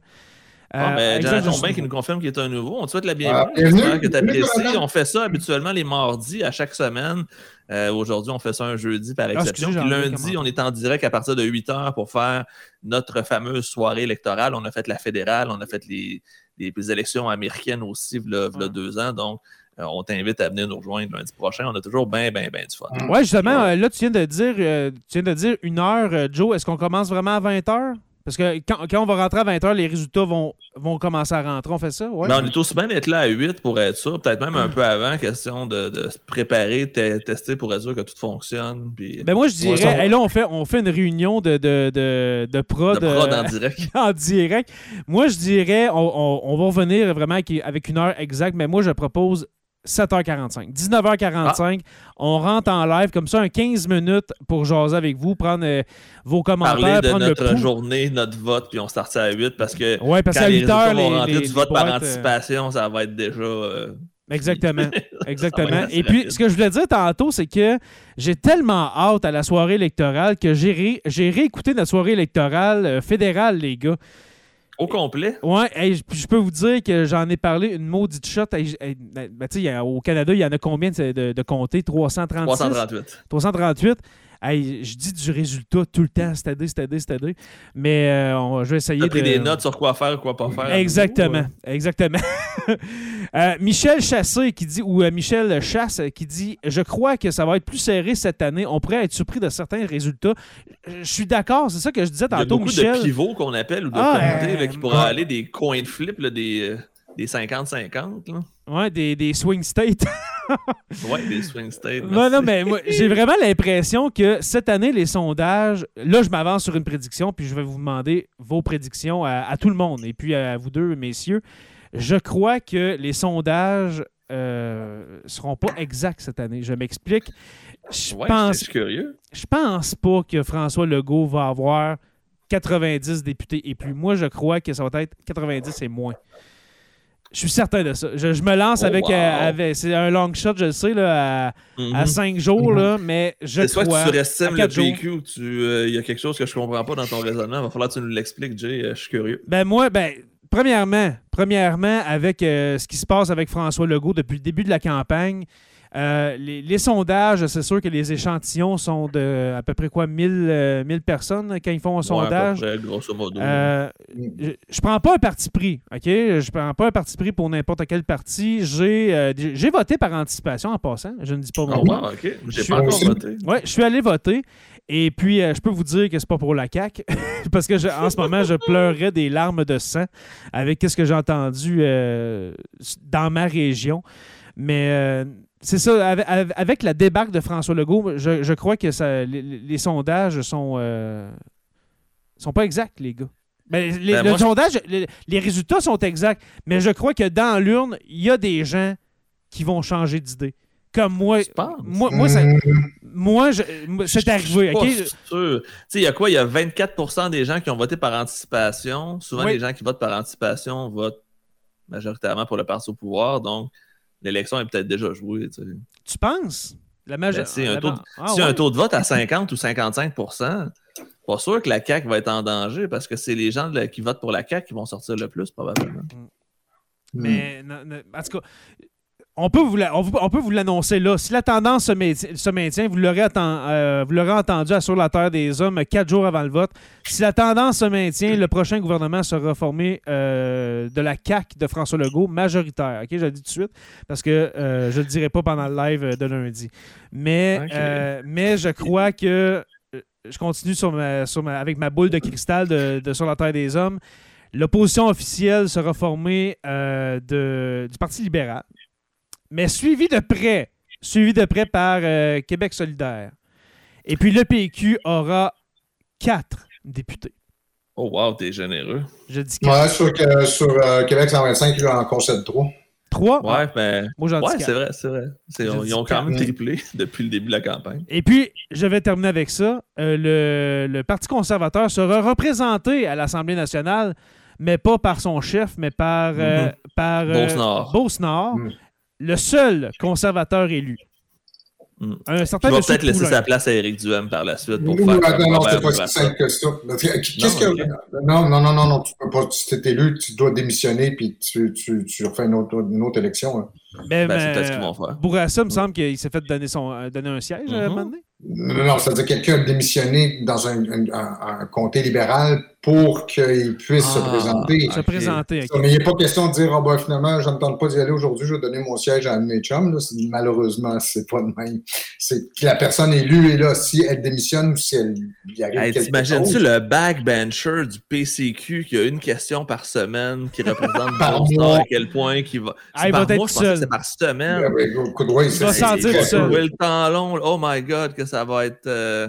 Ah, mais Jonathan qui nous confirme qu'il est un nouveau. On te souhaite la bienvenue. Ah, que tu apprécies. On fait ça habituellement les mardis à chaque semaine. Euh, aujourd'hui, on fait ça un jeudi par ah, exception. Puis lundi, on est en direct à partir de 8 heures pour faire notre fameuse soirée électorale. On a fait la fédérale, on a fait les, les, élections américaines aussi, il y a deux ans. Donc, euh, on t'invite à venir nous rejoindre lundi prochain. On a toujours bien, bien, bien du fun. Oui, justement, euh, là, tu viens de dire, tu viens de dire une heure, Joe. Est-ce qu'on commence vraiment à 20 heures? Parce que quand, quand on va rentrer à 20h, les résultats vont, vont commencer à rentrer. On fait ça? Ouais. Mais on est aussi bien d'être là à 8 pour être sûr. Peut-être même un peu avant, question de, de se préparer, te- tester pour être sûr que tout fonctionne. Puis Ben moi, je dirais, Ouais, hey, là, on fait, on fait une réunion de, de, de, de prod, de prod euh, en direct. en direct. Moi, je dirais, on, on- on va revenir vraiment avec une heure exacte, mais moi, je propose 7h45. 19h45, on rentre en live, comme ça, un 15 minutes pour jaser avec vous, prendre euh, vos Parler commentaires, de prendre notre le journée, notre vote, puis on start ça à 8 parce que Ouais, parce quand qu'à les 8 résultats heures, les, du vote par boîtes, euh, anticipation, ça va être déjà. euh, Exactement. Exactement. Et puis, ce que je voulais dire tantôt, c'est que j'ai tellement hâte à la soirée électorale que j'ai ré- j'ai réécouté notre soirée électorale fédérale, les gars. Au complet. Ouais, hey, je- puis je peux vous dire que j'en ai parlé une maudite shot. Hey, hey, ben, au Canada, il y en a combien de, de, de comtés? 336? 338. 338. Hey, je dis du résultat tout le temps, c'est aidé, c'est aidé, c'est aidé. Mais euh, on- je vais essayer pris de... des notes sur quoi faire quoi pas faire. Exactement, euh, exactement. Euh, Michel Chassé qui dit, ou euh, Michel Chasse qui dit Je crois que ça va être plus serré cette année. On pourrait être surpris de certains résultats. Je suis d'accord, c'est ça que je disais Il y a tantôt, beaucoup Michel. de pivots qu'on appelle ou de Ah, là, qui pourraient aller des coins de flip, là, des, des 50-50. Ouais, des, des swing states. Ouais, des swing states. non, non, mais moi, j'ai vraiment l'impression que cette année, les sondages, là, je m'avance sur une prédiction, puis je vais vous demander vos prédictions à, à tout le monde, et puis à vous deux, messieurs. Je crois que les sondages euh, seront pas exacts cette année. Je m'explique. Je Ouais, pense curieux. je pense pas que François Legault va avoir 90 députés et plus. Moi, je crois que ça va être 90 et moins. Je suis certain de ça. Je, je me lance Oh, avec, wow. euh, avec- C'est un long shot, je le sais, là, à, Mhm. à 5 jours, là, mais je C'est soit que crois. tu surestimes le. PQ ou euh, il y a quelque chose que je comprends pas dans ton raisonnement. Il va falloir que tu nous l'expliques, Jay. euh, je suis curieux. Ben moi, ben, premièrement, premièrement, avec euh, ce qui se passe avec François Legault depuis le début de la campagne, euh, les, les sondages, c'est sûr que les échantillons sont de à peu près quoi, 1000, euh, 1000 personnes quand ils font un Ouais, sondage? près, grosso modo. Euh, je, je prends pas un parti pris, OK? Je prends pas un parti pris pour n'importe quel parti. J'ai euh, j'ai voté par anticipation en passant. Je ne dis pas Oh, mon nom. wow, ok. Je J'ai suis pas encore aussi. voté. Ouais, je suis allé voter. Et puis, je peux vous dire que c'est pas pour la CAQ. parce que je- en ce moment, je pleurais des larmes de sang avec ce que j'ai entendu dans ma région. Mais c'est ça, avec, avec la débarque de François Legault, je, je crois que ça, les, les sondages sont, euh, sont pas exacts, les gars. Ben, les, Ben, le moi, je- sondage, les, les résultats sont exacts, mais je crois que dans l'urne, il y a des gens qui vont changer d'idée. Comme moi. Tu penses? Moi, moi, ça- Hum, moi, je- moi, c'est arrivé, Je OK? suis pas sûr. Tu sais, il y a quoi? Il y a 24% des gens qui ont voté par anticipation. Souvent, Oui. les gens qui votent par anticipation votent majoritairement pour le parti au pouvoir. Donc, l'élection est peut-être déjà jouée. tu sais. Tu penses? La. Ben, si un taux de- Ah, si ouais? un taux de vote à 50 ou 55% pas sûr que la CAQ va être en danger parce que c'est les gens de la- qui votent pour la CAQ qui vont sortir le plus, probablement. Mais, non, non, en tout cas, on peut vous, la- l'annoncer là. Si la tendance se, maintient, vous l'aurez euh, vous l'aurez entendu à Sur la Terre des Hommes quatre jours avant le vote. Si la tendance se maintient, le prochain gouvernement sera formé euh, de la CAQ de François Legault, majoritaire. OK, je le dis tout de suite, parce que euh, je ne le dirai pas pendant le live de lundi. Mais, je crois que je continue sur ma- sur ma- avec ma boule de cristal de, de Sur la Terre des Hommes. L'opposition officielle sera formée euh, de, du Parti libéral, mais suivi de près, suivi de près par euh, Québec solidaire. Et puis le PQ aura quatre députés. Oh wow, t'es généreux. Je dis quatre. Ouais, sur, que- sur euh, Québec 125, il en concède trois. Trois? Ouais, mais. Moi, j'en Ouais, c'est vrai, c'est vrai. Ils ont quand même triplé depuis le début de la campagne. Et puis, je vais terminer avec ça. Euh, le, le Parti conservateur sera représenté à l'Assemblée nationale, mais pas par son chef, mais par, euh, Mhm. par euh, Beauce-Nord. Beauce-Nord, Mhm. Le seul conservateur élu. Un Tu certain vas monsieur peut-être laisser sa place à Éric Duhem par la suite pour Non, faire non, non, Robert c'est pas si Bourassa. simple que ça. Qu'est-ce Non, que. Non, non, non, non, non, tu peux pas. Si t'es élu, tu dois démissionner puis tu, tu, tu refais une autre, une autre élection. hein. Ben, Ben, c'est mais, peut-être ce qu'ils vont faire. Bourassa, il me semble qu'il s'est fait donner, son, euh, donner un siège à un moment donné. Non, non, c'est-à-dire quelqu'un a démissionné dans un, un, comté libéral pour qu'il puisse se Ah, présenter. Se présenter. ok. Mais il n'est pas question de dire, ah ben, finalement, je ne tente pas d'y aller aujourd'hui, je vais donner mon siège à un de mes chums. Là. Malheureusement, c'est pas de même. C'est que la personne élue est là. Si elle démissionne ou si elle y arrive Hey, T'imagines-tu le backbencher du PCQ qui a une question par semaine qui représente Par mois. à quel point qui va. Ah, il va par être mois, je pensais que c'est par semaine. Ouais, ouais, écoute, ouais, c'est- va sentir seul. Le temps long, oh my god, que ça va être. euh,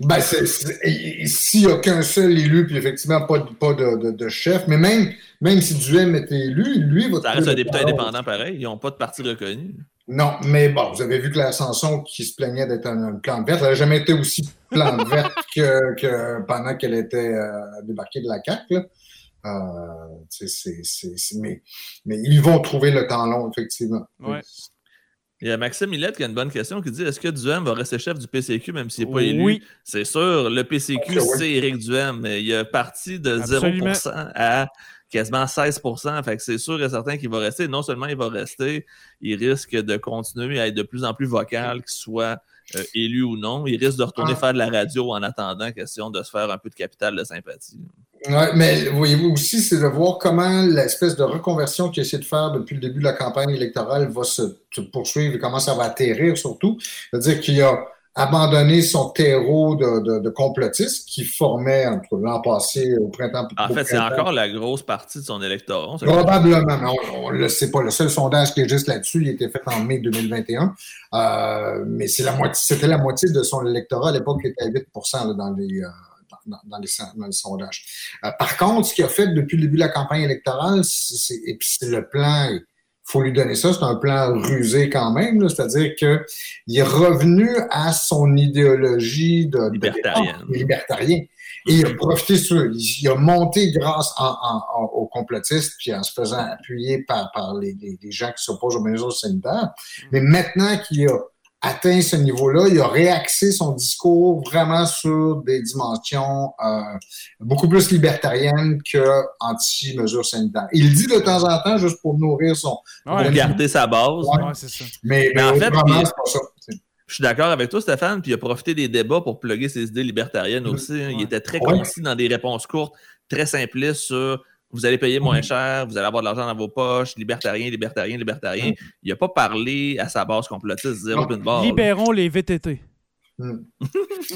Ben, s'il n'y a qu'un seul élu, puis effectivement pas, de, pas de, de- de chef, mais même, même si Duhem était élu, lui va Ça reste un député indépendant pareil. Ils n'ont pas de parti reconnu. Non, mais bon, vous avez vu que la Sanson qui se plaignait d'être un, un plante verte, elle n'a jamais été aussi plante verte que, que pendant qu'elle était euh, débarquée de la CAQ. Là. Euh, mais, mais ils vont trouver le temps long, effectivement. Ouais. Il y a Maxime Millette qui a une bonne question qui dit Est-ce que Duhem va rester chef du PCQ même s'il n'est pas élu? Oui. C'est sûr, le PCQ, ouais. c'est Éric Duhem. mais Il est parti de Absolument. 0% à quasiment 16%. Fait que c'est sûr et certain qu'il va rester. Non seulement il va rester, il risque de continuer à être de plus en plus vocal, qu'il soit euh, élu ou non. Il risque de retourner Ah. faire de la radio en attendant, question de se faire un peu de capital de sympathie. Ouais, mais voyez-vous aussi, c'est de voir comment l'espèce de reconversion qu'il essaie de faire depuis le début de la campagne électorale va se, se poursuivre et comment ça va atterrir surtout. C'est-à-dire qu'il a abandonné son terreau de, de, de complotistes qui formait entre l'an passé au printemps. En fait, c'est encore la grosse partie de son électorat. Probablement, mais on, on le sait pas. Le seul sondage qui est juste là-dessus, il a été fait en mai 2021. Euh, mais c'est la moitié, c'était la moitié de son électorat à l'époque qui était à 8 là, dans les. euh, dans, dans les, son- dans les sondages. Euh, par contre, ce qu'il a fait depuis le début de la campagne électorale, c'est, et puis c'est le plan, il faut lui donner ça, c'est un plan rusé quand même, là, c'est-à-dire que il est revenu à son idéologie de, libertarien. Et il a profité sur, il a monté grâce en- en- en- aux complotistes, puis en se faisant appuyer par, par les, les- les gens qui s'opposent aux mesures sanitaires. Mais maintenant qu'il a atteint ce niveau-là, il a réaxé son discours vraiment sur des dimensions euh, beaucoup plus libertariennes que anti-mesures sanitaires. Il le dit de temps en temps juste pour nourrir son... Pour Ouais, garder sa base. Ouais. ouais, c'est ça. Mais, Mais en fait, puis- c'est pas ça. Je suis d'accord avec toi, Stéphane, puis il a profité des débats pour plugger ses idées libertariennes aussi. hein. Il était très concis dans des réponses courtes, très simplistes sur vous allez payer moins cher, vous allez avoir de l'argent dans vos poches, libertarien, libertarien, libertarien. Il n'a pas parlé à sa base complotiste, zéro Non. pin barre. Libérons les VTT. Hmm.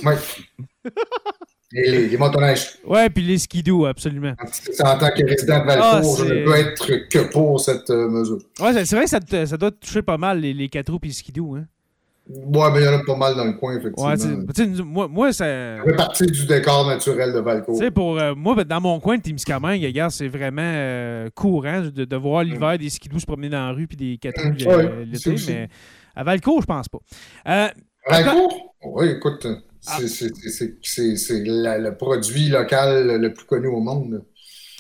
Ouais. Et les, les motoneiges. Ouais, puis les skidoo, absolument. En tant que résident de Valcourt, Ah, je ne peux être que pour cette euh, mesure. Ouais, c'est- c'est vrai que ça, te- ça doit toucher pas mal les, les quatre roues et les skidoo. Hein. Ouais, mais il y en a pas mal dans le coin, effectivement. Ouais, moi, moi, ça. Ça fait partie du décor naturel de Valcourt. Tu sais, pour euh, moi, ben, dans mon coin de Témiscamingue, regarde, c'est vraiment euh, courant de, de voir l'hiver des skidoo se promener dans la rue puis des roues Mm. Ouais, euh, l'été, mais à Valcourt, je pense pas. Euh, Valcourt? Oui, écoute, Ah. c'est- le produit local le plus connu au monde.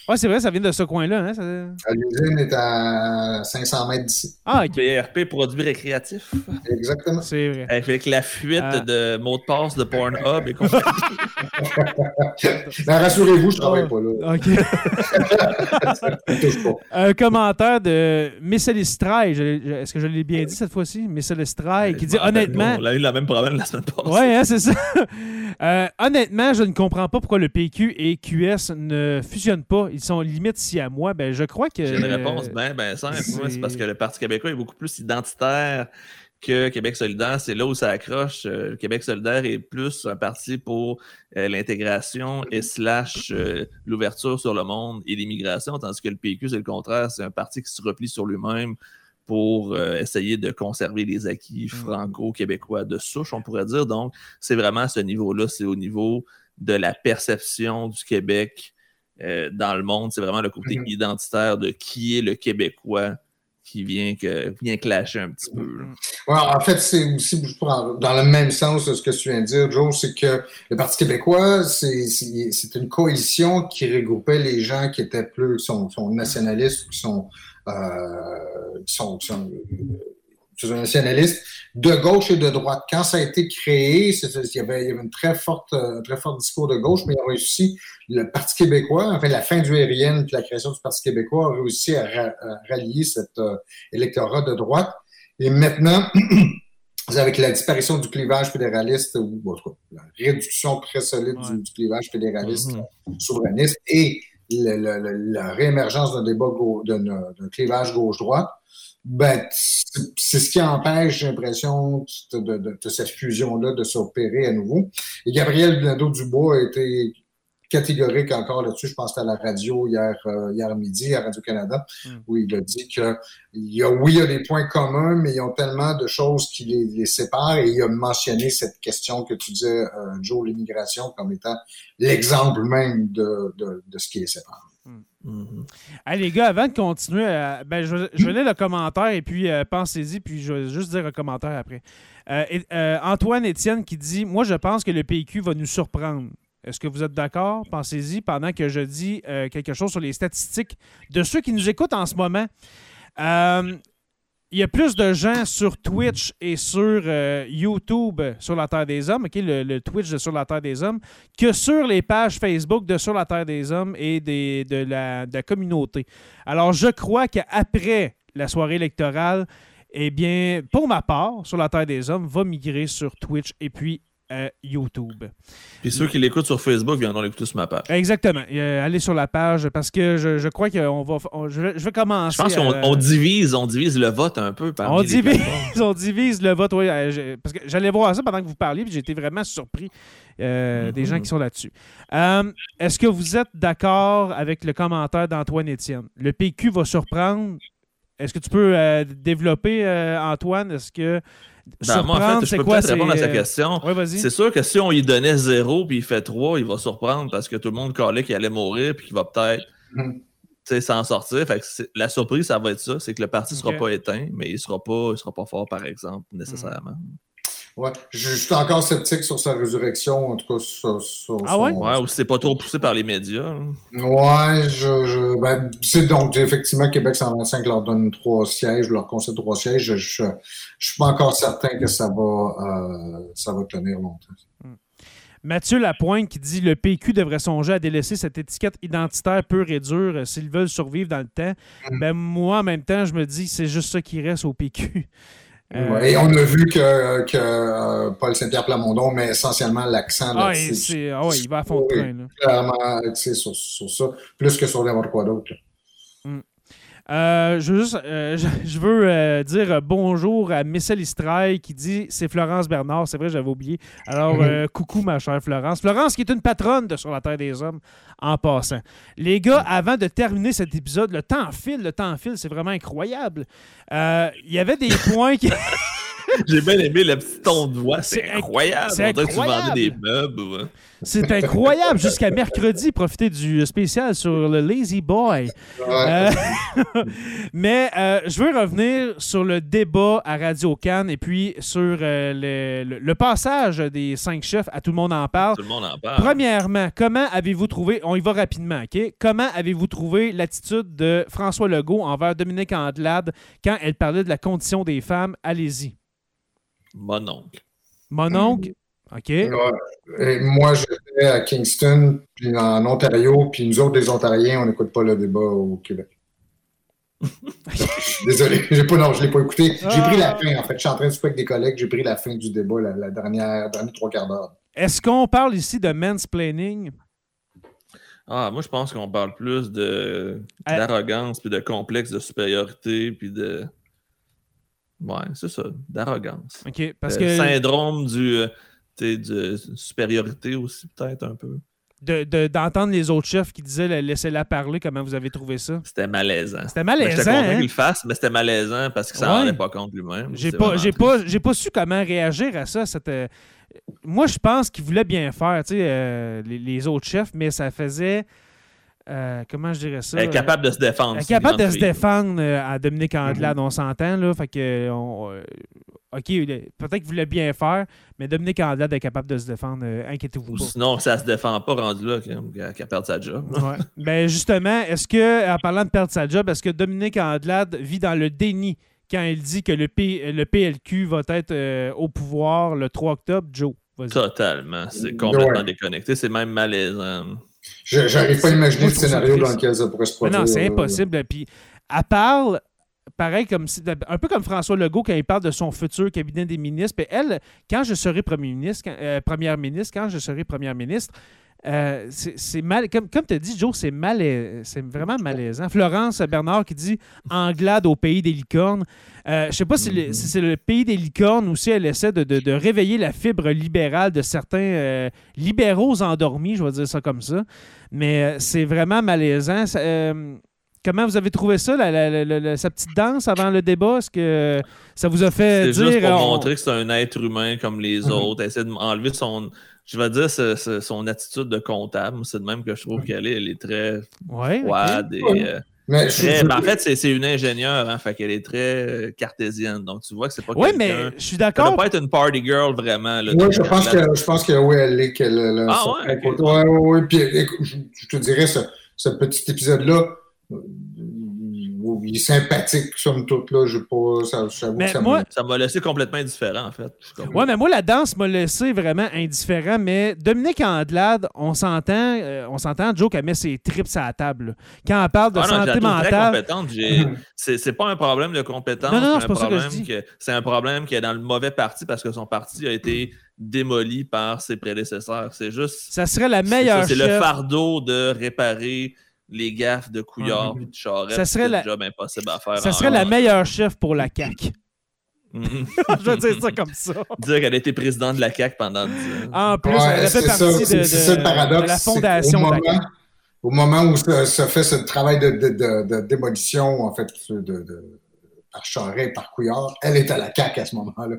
Ouais, c'est vrai, ça vient de ce coin-là. Hein, ça- L'usine est à 500 mètres d'ici. Ah, ok. PRP, produits récréatifs. Exactement. C'est vrai. Avec la fuite Ah. de mots de passe de Pornhub et compagnie. Mais rassurez-vous, je travaille pas là. OK. Touche pas. Un commentaire de Misselistray. Est-ce que je l'ai bien dit cette fois-ci? Misselistray, qui dit honnêtement. On a eu la même problème la semaine passée. Ouais, hein, c'est ça. Euh, honnêtement, je ne comprends pas pourquoi le PQ et QS ne fusionnent pas. Ils sont limite si à moi. Ben, je crois que. J'ai une réponse bien ben simple. C'est parce que le Parti québécois est beaucoup plus identitaire que Québec solidaire. C'est là où ça accroche. Euh, Québec solidaire est plus un parti pour euh, l'intégration et slash euh, l'ouverture sur le monde et l'immigration, tandis que le PQ, c'est le contraire. C'est un parti qui se replie sur lui-même pour euh, essayer de conserver les acquis franco-québécois de souche, on pourrait dire. Donc, c'est vraiment à ce niveau-là, c'est au niveau de la perception du Québec euh, dans le monde. C'est vraiment le côté Mhm. identitaire de qui est le Québécois qui vient, que, vient clasher un petit peu. Ouais, en fait, c'est aussi dans le même sens de ce que tu viens de dire, Joe, c'est que le Parti québécois, c'est une coalition qui regroupait les gens qui étaient plus, qui sont, sont nationalistes, qui sont, euh, qui sont, qui sont, euh, qui sont nationalistes de gauche et de droite. Quand ça a été créé, il y avait, il y avait une très forte, euh, un très fort discours de gauche, mais il y a réussi le Parti québécois, enfin la fin du aérienne puis la création du Parti québécois a réussi à, ra- à rallier cet euh, électorat de droite. Et maintenant, avec la disparition du clivage fédéraliste, ou en tout cas, la réduction très solide du, du, clivage fédéraliste Mhm. souverainiste et le- le- le- la réémergence d'un débat d'un clivage gauche-droite, ben, c'est ce qui empêche, j'ai l'impression, de, de- de- de cette fusion-là de s'opérer à nouveau. Et Gabriel Nadeau-Dubois a été catégorique encore là-dessus. Je pense que à la radio hier, euh, hier midi, à Radio-Canada, Mm. où il a dit que il y a, oui, il y a des points communs, mais ils ont tellement de choses qui les, les séparent. Et il a mentionné cette question que tu disais, euh, Joe, l'immigration, comme étant l'exemple même de, de, de ce qui les sépare. Mhm. Hey, les gars, avant de continuer, euh, ben, je, je le commentaire et puis euh, pensez-y, puis je vais juste dire un commentaire après. Euh, Antoine Étienne qui dit Moi, je pense que le PQ va nous surprendre. Est-ce que vous êtes d'accord? Pensez-y pendant que je dis quelque chose sur les statistiques de ceux qui nous écoutent en ce moment. Il y a plus de gens sur Twitch et sur euh, YouTube sur la Terre des Hommes, le Twitch de Sur la Terre des Hommes, que sur les pages Facebook de Sur la Terre des Hommes et des, de, la, de la communauté. Alors, je crois qu'après la soirée électorale, eh bien, pour ma part, Sur la Terre des Hommes va migrer sur Twitch et puis euh, YouTube. Puis ceux qui l'écoutent sur Facebook viendront l'écouter sur ma page. Exactement. Euh, allez sur la page parce que je, je crois qu'on va. on- je, vais, je vais commencer. Je pense qu'on on divise, on divise le vote un peu parmi On divise, on divise le vote, oui. euh, parce que j'allais voir ça pendant que vous parliez, puis j'ai été vraiment surpris euh, des Mhm. gens qui sont là-dessus. Euh, Est-ce que vous êtes d'accord avec le commentaire d'Antoine Étienne? Le PQ va surprendre. Est-ce que tu peux euh, développer, euh, Antoine? Est-ce que Ben, moi, en fait, je c'est peux quoi? peut-être répondre à c'est, sa euh, question. C'est sûr que si on lui donnait zéro puis il fait trois, il va surprendre parce que tout le monde calait qu'il allait mourir puis qu'il va peut-être Mhm. s'en sortir. Fait que la surprise, ça va être ça. C'est que le parti ne sera pas éteint, mais il ne sera, pas- il sera pas fort, par exemple, nécessairement. Ouais. Je, je suis encore sceptique sur sa résurrection, en tout cas sur, sur Ah ouais? son- Ouais, ou si c'est pas trop poussé par les médias. là. Ouais, je, je ben, c'est donc effectivement Québec 125 leur donne trois sièges, leur concède trois sièges. Je, je, je suis pas encore certain que ça va euh, ça va tenir longtemps. Mathieu Lapointe qui dit le PQ devrait songer à délaisser cette étiquette identitaire pure et dure euh, s'ils veulent survivre dans le temps. Mm. Ben, moi, en même temps, je me dis c'est juste ça qui reste au PQ. Euh, Et on a vu que, que euh, Paul Saint-Pierre Plamondon met essentiellement l'accent ah, là-dessus. ah ouais, il va à fond de train. là. clairement axé sur, sur ça, plus que sur n'importe quoi d'autre. Euh, je veux juste euh, je, veux euh, dire bonjour à Missel Istraille qui dit c'est Florence Bernard. C'est vrai, j'avais oublié. Alors, Mhm. coucou ma chère Florence. Florence qui est une patronne de Sur la Terre des Hommes en passant. Les gars, avant de terminer cet épisode, le temps file, le temps file, c'est vraiment incroyable. Il y avait des points qui. J'ai bien aimé le petit ton de voix. C'est C'est inc- incroyable. c'est tu incroyable. vendais des meubles. ouais. C'est incroyable. Jusqu'à mercredi, profiter du spécial sur le Lazy Boy. Ouais. Euh, mais euh, je veux revenir sur le débat à Radio Cannes et puis sur euh, le, le- le passage des cinq chefs à Tout le monde en parle. Tout le monde en parle. Premièrement, comment avez-vous trouvé, on y va rapidement, OK? Comment avez-vous trouvé l'attitude de François Legault envers Dominique Andelade quand elle parlait de la condition des femmes? Allez-y. Mon oncle. Mon oncle, OK? Et moi, j'étais à Kingston, puis en Ontario, puis nous autres, les Ontariens, on n'écoute pas le débat au Québec. Désolé, j'ai pas, non, je l'ai pas écouté. J'ai pris la Ah. fin, en fait. Je suis en train de avec des collègues, j'ai pris la fin du débat, la, la dernière, dernière trois quarts d'heure. Est-ce qu'on parle ici de mansplaining? Ah, moi, je pense qu'on parle plus de Euh, d'arrogance, puis de complexe de supériorité, puis de. Ouais, c'est ça, d'arrogance. OK, parce Euh, que Syndrome du, euh, de supériorité aussi, peut-être un peu. de- de- d'entendre les autres chefs qui disaient la- laissez-la parler, comment vous avez trouvé ça? C'était malaisant. C'était Ben, J'étais malaisant, content hein? qu'il le fasse, mais c'était malaisant parce qu'il s'en Ouais. rendait pas compte lui-même. J'ai pas, pas, pas su comment réagir à ça. cette, euh, Moi, je pense qu'il voulait bien faire, tu sais, euh, les, les autres chefs, mais ça faisait. Euh, comment je dirais ça? Elle est capable de se défendre. Elle est capable de se défendre euh, à Dominique Andelade, on s'entend, là. Fait que, on- euh, OK, peut-être qu'il voulait bien faire, mais Dominique Andelade est capable de se défendre, euh, inquiétez-vous Ou pas. sinon, ça se défend pas rendu là, qu'elle qu'elle perd sa job. Ouais. Ben justement, est-ce que, en parlant de perdre sa job, est-ce que Dominique Andelade vit dans le déni quand il dit que le, P- le PLQ va être euh, au pouvoir le 3 octobre? Joe, vas-y. Totalement. C'est complètement Ouais. déconnecté. C'est même malaisant. J'arrive pas à imaginer le scénario dans lequel ça pourrait se produire. non, c'est impossible. Puis, elle parle pareil, comme si- un peu comme François Legault quand il parle de son futur cabinet des ministres. Puis elle, quand je serai premier ministre, quand- euh, première ministre, quand je serai première ministre, euh, c'est mal. Comme, comme tu as dit, Joe, c'est c'est vraiment malaisant. Florence Bernard qui dit Anglade au pays des licornes. Euh, je sais pas si, c'est le pays des licornes ou si elle essaie de, de- de réveiller la fibre libérale de certains euh, libéraux endormis, je vais dire ça comme ça. Mais euh, c'est vraiment malaisant. Ça, comment vous avez trouvé ça, la- la- la- la- sa petite danse avant le débat? Est-ce que ça vous a fait C'est juste pour on- montrer que c'est un être humain comme les Mhm. autres. Essayer d'enlever son, je vais dire, ce- ce- son attitude de comptable. C'est de même que je trouve qu'elle est. Elle est très Ouais, froide et. Ouais. euh, Mais je- très- je- ben, en fait, c'est une ingénieure, hein, fait qu'elle est très euh, cartésienne. Donc, tu vois que c'est pas Oui, mais je suis Ça d'accord. doit pas être une party girl vraiment. Là, Oui, je pense là- que je pense que oui, elle est qu'elle elle a Ah, ça- ouais, ok. Ouais, ouais, ouais. Puis écoute, je, je te dirais, ce, ce petit épisode-là, il est sympathique, somme toute, là. Je pas. Ça, j'avoue Mais que ça moi- me- Ça m'a laissé complètement indifférent, en fait. Ouais, mais moi, la danse m'a laissé vraiment indifférent. Mais Dominique Andelade, on s'entend, euh, on s'entend, Joe, qu'elle met ses tripes à la table. là. Quand elle parle de Ah non, santé mentale. C'est c'est pas un problème de compétence. Non, non, non, c'est pas ça que je problème dis. que- C'est un problème qui est dans le mauvais parti parce que son parti a été démoli par ses prédécesseurs. C'est juste. Ça serait la c'est meilleure C'est le fardeau de réparer les gaffes de Couillard Mhm. et de Charette. Ça serait la- job impossible à faire. Ça serait la meilleure chef pour la CAQ. Mhm. je vais dire ça comme ça. Dire qu'elle a été présidente de la CAQ pendant 10 ans. En plus, Ouais, elle fait c'est partie ça, de, c'est- de- c'est ça le paradoxe. de la fondation de la moment, CAQ. au moment où se, se fait ce travail de, de- de- de démolition, en fait, de, de- par Charest et par Couillard, elle est à la CAQ à ce moment-là.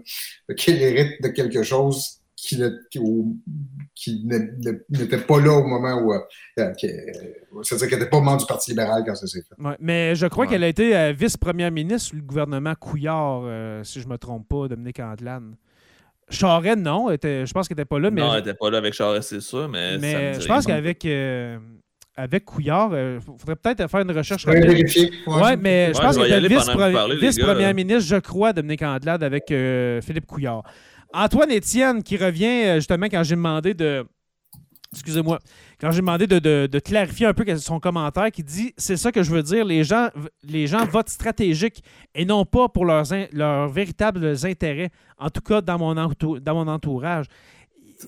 Qu'elle hérite de quelque chose qui, n'était pas là au moment où. euh, qui- euh, C'est-à-dire qu'elle n'était pas membre du Parti libéral quand ça s'est fait. Ouais, mais je crois Ouais. qu'elle a été euh, vice-première ministre sous le gouvernement Couillard, euh, si je ne me trompe pas, Dominique Andelane. Charest, non. était- je pense qu'elle n'était pas là, mais, Non, elle n'était pas là avec Charest, c'est sûr, mais, ça me je pense qu'avec euh, avec Couillard, il faudrait peut-être faire une recherche Je vais rapide. vérifier. Oui, mais je Ouais, pense je qu'elle était que vice-première ministre, je crois, Dominique Andelade avec euh, Philippe Couillard. Antoine Étienne qui revient euh, justement quand j'ai demandé de. Excusez-moi. Quand j'ai demandé de, de- de clarifier un peu son commentaire, qui dit c'est ça que je veux dire, les gens, les gens votent stratégique et non pas pour leurs, in- leurs véritables intérêts, en tout cas dans mon, entou- dans mon entourage.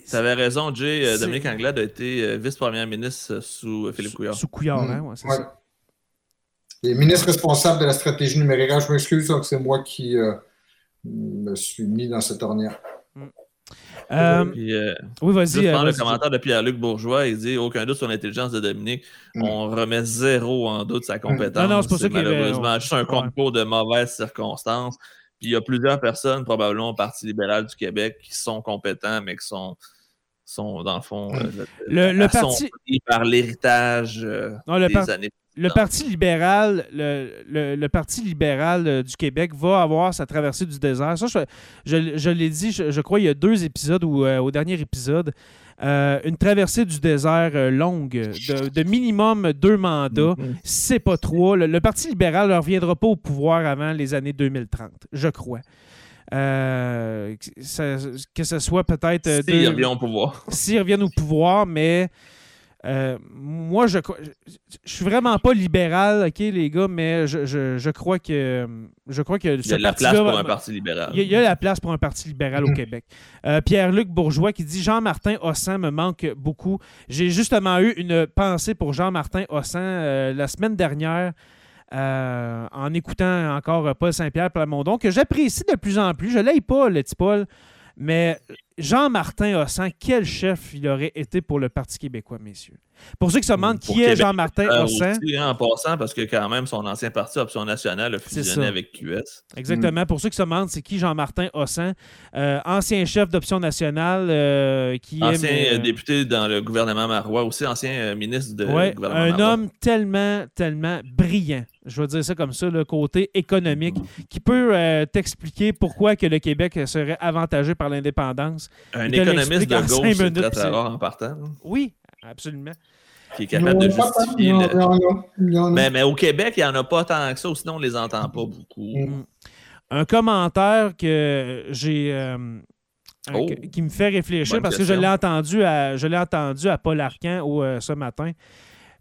Tu avais raison, Jay. euh, Dominique Anglade a été euh, vice-première ministre sous Philippe Couillard. Sous Couillard, Mm. hein, ouais, c'est Ouais. ça. Les ministres responsables de la stratégie numérique. Ah, je m'excuse, donc c'est moi qui euh, me suis mis dans cette ornière. Euh, Puis, euh, oui, juste vas-y. euh, le commentaire de Pierre-Luc Bourgeois, il dit aucun doute sur l'intelligence de Dominique. Mm. On remet zéro en doute sa compétence. Non, non, c'est pas ça avait- malheureusement juste un concours de mauvaises circonstances. Puis il y a plusieurs personnes, probablement au Parti libéral du Québec, qui sont compétents, mais qui sont, sont dans le fond, euh, Le- parti- par l'héritage euh, des par- années. Le. Parti libéral, le, le- le Parti libéral euh, du Québec va avoir sa traversée du désert. Ça, je, je- je l'ai dit, je, je crois, il y a deux épisodes ou euh, au dernier épisode. euh, une traversée du désert longue, de, de minimum deux mandats, Mhm. c'est pas trois. Le, le Parti libéral ne reviendra pas au pouvoir avant les années 2030, je crois. Que ça- que ce soit peut-être. S'il deux- revient au pouvoir. s'ils reviennent au pouvoir, mais euh, moi, je, crois- je, suis vraiment pas libéral, OK, les gars, mais je, je- je crois que je crois que Il y a de la place pour un parti libéral. il y, a, il y a la place pour un parti libéral au Québec. Euh, Pierre-Luc Bourgeois qui dit Jean-Martin Hossan me manque beaucoup. J'ai justement eu une pensée pour Jean-Martin Hossan euh, la semaine dernière. euh, en écoutant encore Paul Saint-Pierre Plamondon, que j'apprécie de plus en plus. Je l'aime pas, le petit Paul, mais Jean-Martin Hossan, quel chef il aurait été pour le Parti québécois, messieurs? Pour ceux qui se demandent qui est Jean-Martin Euh, Hossan, aussi, hein, en passant, parce que quand même, son ancien parti Option Nationale a fusionné avec QS. Exactement. Pour ceux qui se demandent, c'est qui Jean-Martin Hossan, euh, ancien chef d'Option nationale, euh, qui Ancien est... euh, député dans le gouvernement marois, aussi ancien euh, ministre de Ouais, gouvernement un marois. homme tellement, tellement brillant. Je vais dire ça comme ça, le côté économique, qui peut euh, t'expliquer pourquoi que le Québec serait avantagé par l'indépendance. Un économiste de gauche, c'est minutes, très, rare en partant, Oui, absolument. qui est capable de pas justifier. le-. Mais, mais au Québec, il n'y en a pas tant que ça, ou sinon on les entend pas beaucoup. Mm. Un commentaire que j'ai... euh, Oh. qui me fait réfléchir Bonne parce que je l'ai entendu à je l'ai entendu à Paul Arcan au, euh, ce matin.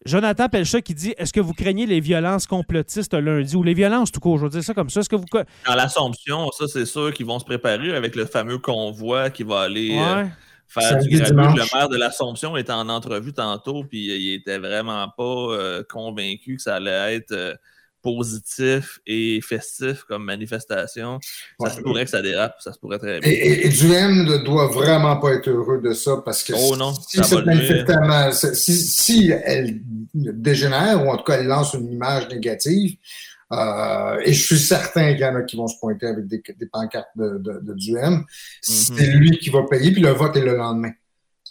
Jonathan Pelchat qui dit Est-ce que vous craignez les violences complotistes lundi? Ou les violences tout court Je veux dire ça comme ça. Est-ce que vous. Dans l'Assomption, ça, c'est sûr qu'ils vont se préparer avec le fameux convoi qui va aller. Euh, faire du Le maire de l'Assomption était en entrevue tantôt, puis il était vraiment pas euh, convaincu que ça allait être positif et festif comme manifestation, ça se pourrait que ça dérape, ça se pourrait très bien. Et, et, Duhem ne doit vraiment pas être heureux de ça parce que oh non, si, cette manifestation, si, si, elle dégénère ou en tout cas elle lance une image négative, euh, et je suis certain qu'il y en a qui vont se pointer avec des, des pancartes de, de, de Duhem, c'est mm-hmm. lui qui va payer, puis le vote est le lendemain.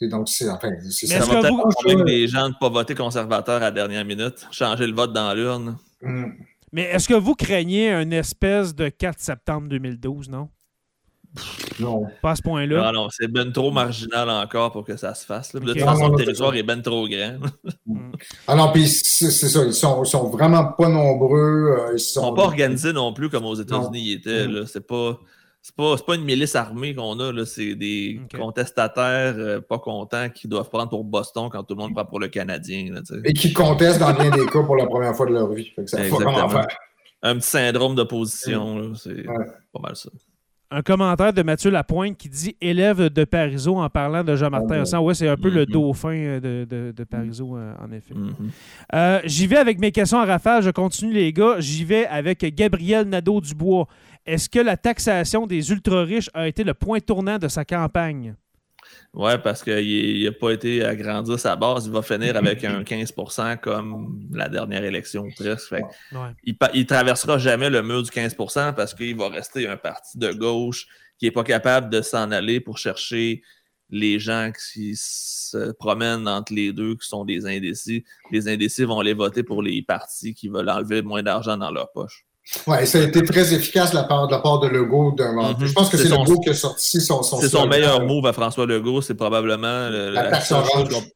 Donc, c'est enfin, ça. va peut-être les gens de ne pas voter conservateur à la dernière minute, changer le vote dans l'urne. Mm. Mais est-ce que vous craignez une espèce de 4 septembre 2012, non? Non. Pas à ce point-là. Non, non, c'est ben trop marginal encore pour que ça se fasse. De toute façon, le territoire est ben trop grand. Mm. ah non, puis c'est ça, ils sont, sont, vraiment pas nombreux. Euh, ils sont... sont pas organisés non plus comme aux États-Unis ils étaient. Mm. C'est pas. C'est pas, pas une milice armée qu'on a, c'est des contestataires euh, pas contents qui doivent prendre pour Boston quand tout le monde prend pour le Canadien. Et qui contestent dans bien des cas pour la première fois de leur vie. ça Un petit syndrome d'opposition, c'est pas mal ça. Un commentaire de Mathieu Lapointe qui dit élève de Parizeau en parlant de Jean-Martin ah, ouais. c'est un peu le mm-hmm. dauphin euh, de, de, de Parizeau, euh, en effet. Mm-hmm. J'y vais avec mes questions en rafale. Je continue, les gars. J'y vais avec Gabriel Nadeau-Dubois. Est-ce que la taxation des ultra-riches a été le point tournant de sa campagne? Oui, parce qu'il n'a pas été agrandi sa base. Il va finir avec un 15% comme la dernière élection presque. Il ne traversera jamais le mur du 15% parce qu'il va rester un parti de gauche qui n'est pas capable de s'en aller pour chercher les gens qui se promènent entre les deux, qui sont des indécis. Les indécis vont aller voter pour les partis qui veulent enlever moins d'argent dans leur poche. Oui, ça a été très efficace de la part de, la part de Legault. Mm-hmm. Je pense que c'est Legault qui a sorti son. son c'est son meilleur move à François Legault. C'est probablement la, seule chose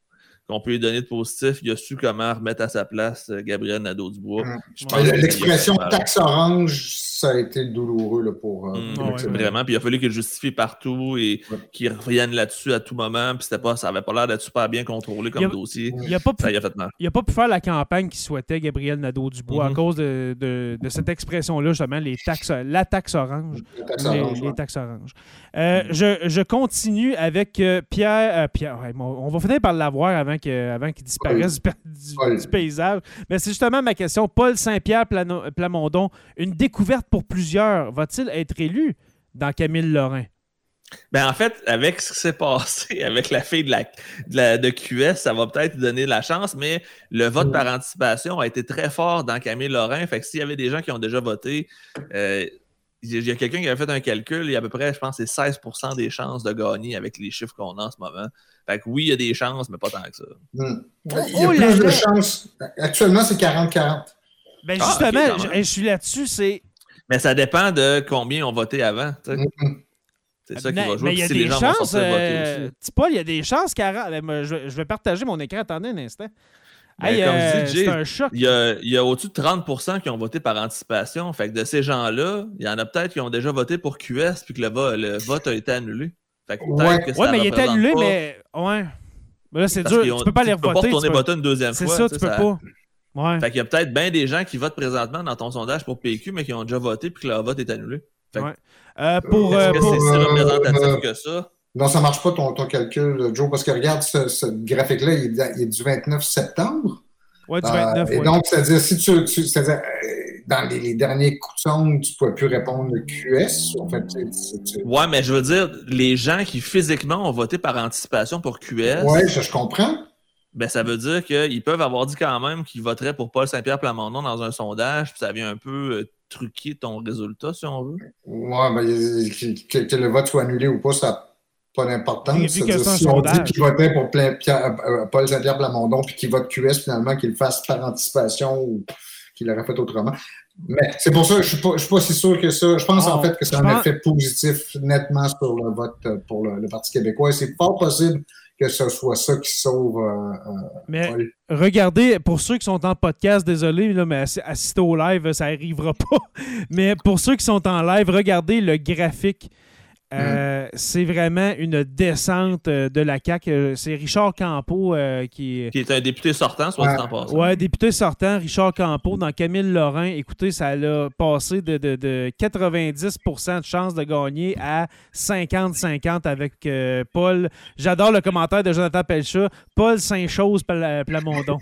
qu'on peut lui donner de positif. Il a su comment remettre à sa place euh, Gabriel Nadeau-Dubois. Mm. L'expression taxe orange, ça a été douloureux là, pour. Euh, mm, vraiment. Puis il a fallu qu'il justifie partout et qu'il revienne là-dessus à tout moment. Puis pas, ça n'avait pas l'air d'être super bien contrôlé comme dossier. Il a pas pu, ça a fait mal. Il n'a pas pu faire la campagne qu'il souhaitait, Gabriel Nadeau-Dubois, à mm-hmm. cause de, de, de cette expression-là, justement, les taxes, la taxe orange. Les taxes orange. Euh, mm-hmm. je, je, continue avec euh, Pierre. Pierre on va finir par l'avoir avant qu'il avant disparaisse du, du, paysage. Mais c'est justement ma question. Paul Saint-Pierre Plamondon, une découverte pour plusieurs, va-t-il être élu dans Camille Lorrain? Ben en fait, avec ce qui s'est passé avec la fille de, la, de, QS, ça va peut-être donner de la chance, mais le vote par anticipation a été très fort dans Camille Lorrain. Fait que s'il y avait des gens qui ont déjà voté, euh, il y a quelqu'un qui a fait un calcul, il y a à peu près, je pense, c'est 16% des chances de gagner avec les chiffres qu'on a en ce moment. Fait que oui, il y a des chances, mais pas tant que ça. Hmm. Il y a oh plus de chances. Actuellement, c'est 40-40. Ben ah, justement, je, suis là-dessus, c'est mais ça dépend de combien ont voté avant. Mm-hmm. C'est ça qui va jouer. Mais il y a des chances. Euh, Paul, il y a des chances, ben, Je, vais partager mon écran. Attendez un instant. Ben, comme je dis, euh, un choc. Il y a, a au-dessus de 30% qui ont voté par anticipation. Fait que de ces gens-là, il y en a peut-être qui ont déjà voté pour QS puis que le, vote a été annulé. Fait que ouais. Que mais il est annulé, mais. Ouais. Mais là, c'est dur. Tu peux pas les revoter. Tu peux pas retourner voter une deuxième fois. C'est ça, tu peux pas. Ouais. Fait qu'il y a peut-être bien des gens qui votent présentement dans ton sondage pour PQ, mais qui ont déjà voté puis que leur vote est annulé. ouais. euh, pour, Est-ce que c'est si euh, représentatif euh, que ça? Non, ça ne marche pas ton, ton, calcul, Joe, parce que regarde, ce, ce graphique-là, il, il, est du 29 septembre. Oui, du 29. Euh, et donc, c'est-à-dire, si tu, tu c'est-à-dire, euh, dans les, les, derniers coups de sonde, tu ne pouvais plus répondre QS. En fait, Ouais, mais je veux dire, les gens qui physiquement ont voté par anticipation pour QS. Oui, je, je comprends ben, ça veut dire qu'ils peuvent avoir dit quand même qu'ils voteraient pour Paul Saint-Pierre Plamondon dans un sondage, puis ça vient un peu euh, truquer ton résultat, si on veut. Oui, ben, que, le vote soit annulé ou pas, ça pas d'importance. Si on dit qu'il votait pour euh, euh, Paul Saint-Pierre Plamondon, puis qu'il vote QS finalement, qu'il le fasse par anticipation ou qu'il l'aurait fait autrement. Mais c'est pour ça que je ne suis, pas si sûr que ça. Je pense en ah, fait que c'est un effet positif nettement sur le vote pour le, le Parti québécois. C'est pas possible que ce soit ça qui sauve. Euh, mais regardez, pour ceux qui sont en podcast, désolé, là, mais assister au live, ça n'arrivera pas. mais pour ceux qui sont en live, regardez le graphique. Euh, c'est vraiment une descente euh, de la CAQ. Euh, C'est Richard Campeau euh, qui est. Qui est un député sortant, soit dit en passant. Ouais, député sortant, Richard Campeau, dans Camille Lorrain. Écoutez, ça a passé de, de- de 90% de chance de gagner à 50-50 avec euh, Paul. J'adore le commentaire de Jonathan Pelchat. Paul Saint-Chose Pla- Plamondon.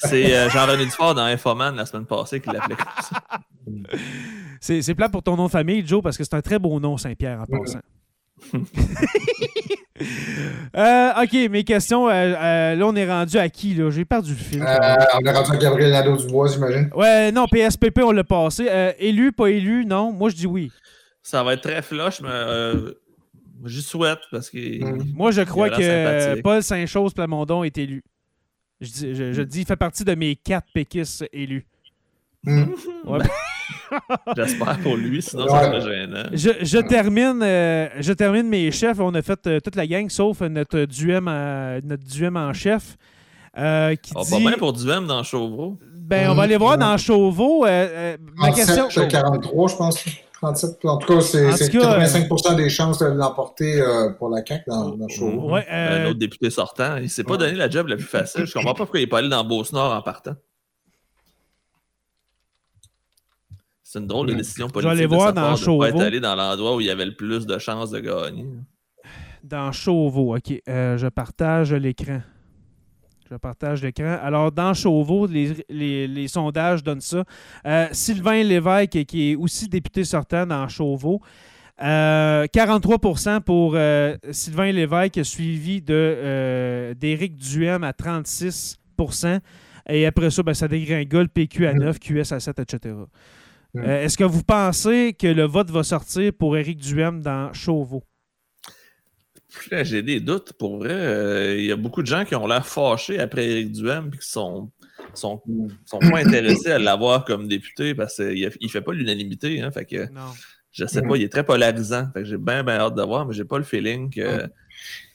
C'est euh, Jean-René Dufort dans Infoman la semaine passée qui l'appelait comme ça. C'est c'est plat pour ton nom de famille, Joe, parce que c'est un très beau nom, Saint-Pierre, en passant. Euh, ok, mes questions. euh, euh, là, on est rendu à qui, là? J'ai perdu le fil. Euh, on est rendu à Gabriel Nadeau-Dubois, j'imagine. Ouais, non, PSPP, on l'a passé. Euh, élu, pas élu, non? Moi, je dis oui. Ça va être très flush, mais euh, j'y souhaite parce que. Mm. Moi, je crois que. Paul Saint-Chose Plamondon est élu. Je dis, je, je dis, il fait partie de mes quatre péquistes élus. Hmm. Ouais. J'espère pour lui, sinon Ouais. ça serait gênant. Je, je termine, euh, je termine mes chefs. On a fait euh, toute la gang, sauf notre duem, en- notre duem en chef. euh, qui On dit, va bien pour du M dans Chauveau. ben, on va aller voir dans Chauveau. euh, euh, ma question. 37, 43, je pense. 37. En tout cas, c'est En c'est tout cas, 85 des chances de l'emporter euh, pour la CAQ dans, dans. Ouais, euh, Un autre député sortant. Il s'est pas donné la job la plus facile. Je comprends pas pourquoi il n'est pas allé dans Beauce-Nord en partant. C'est une drôle de Mm. décision vais politique. aller de voir sa dans part de Chauveau. pas être allé dans l'endroit où il y avait le plus de chances de gagner. Dans Chauveau, OK. Euh, je partage l'écran. Je partage l'écran. Alors, dans Chauveau, les, les- les sondages donnent ça. Euh, Sylvain Lévesque, qui est aussi député sortant dans Chauveau. Euh, 43% pour euh, Sylvain Lévesque, suivi de, euh, d'Éric Duhem à 36% Et après ça, ben, ça dégringole PQ à 9, QS à 7, etc. Mm. Euh, est-ce que vous pensez que le vote va sortir pour Éric Duhem dans Chauveau? Là, J'ai des doutes. Pour vrai, Euh, il y a beaucoup de gens qui ont l'air fâchés après Éric Duhem et qui sont, sont, sont pas intéressés à l'avoir comme député parce qu'il ne fait pas l'unanimité. Hein, fait que Non. je sais pas, il est très polarisant. Fait que j'ai bien, bien hâte de voir, mais j'ai pas le feeling que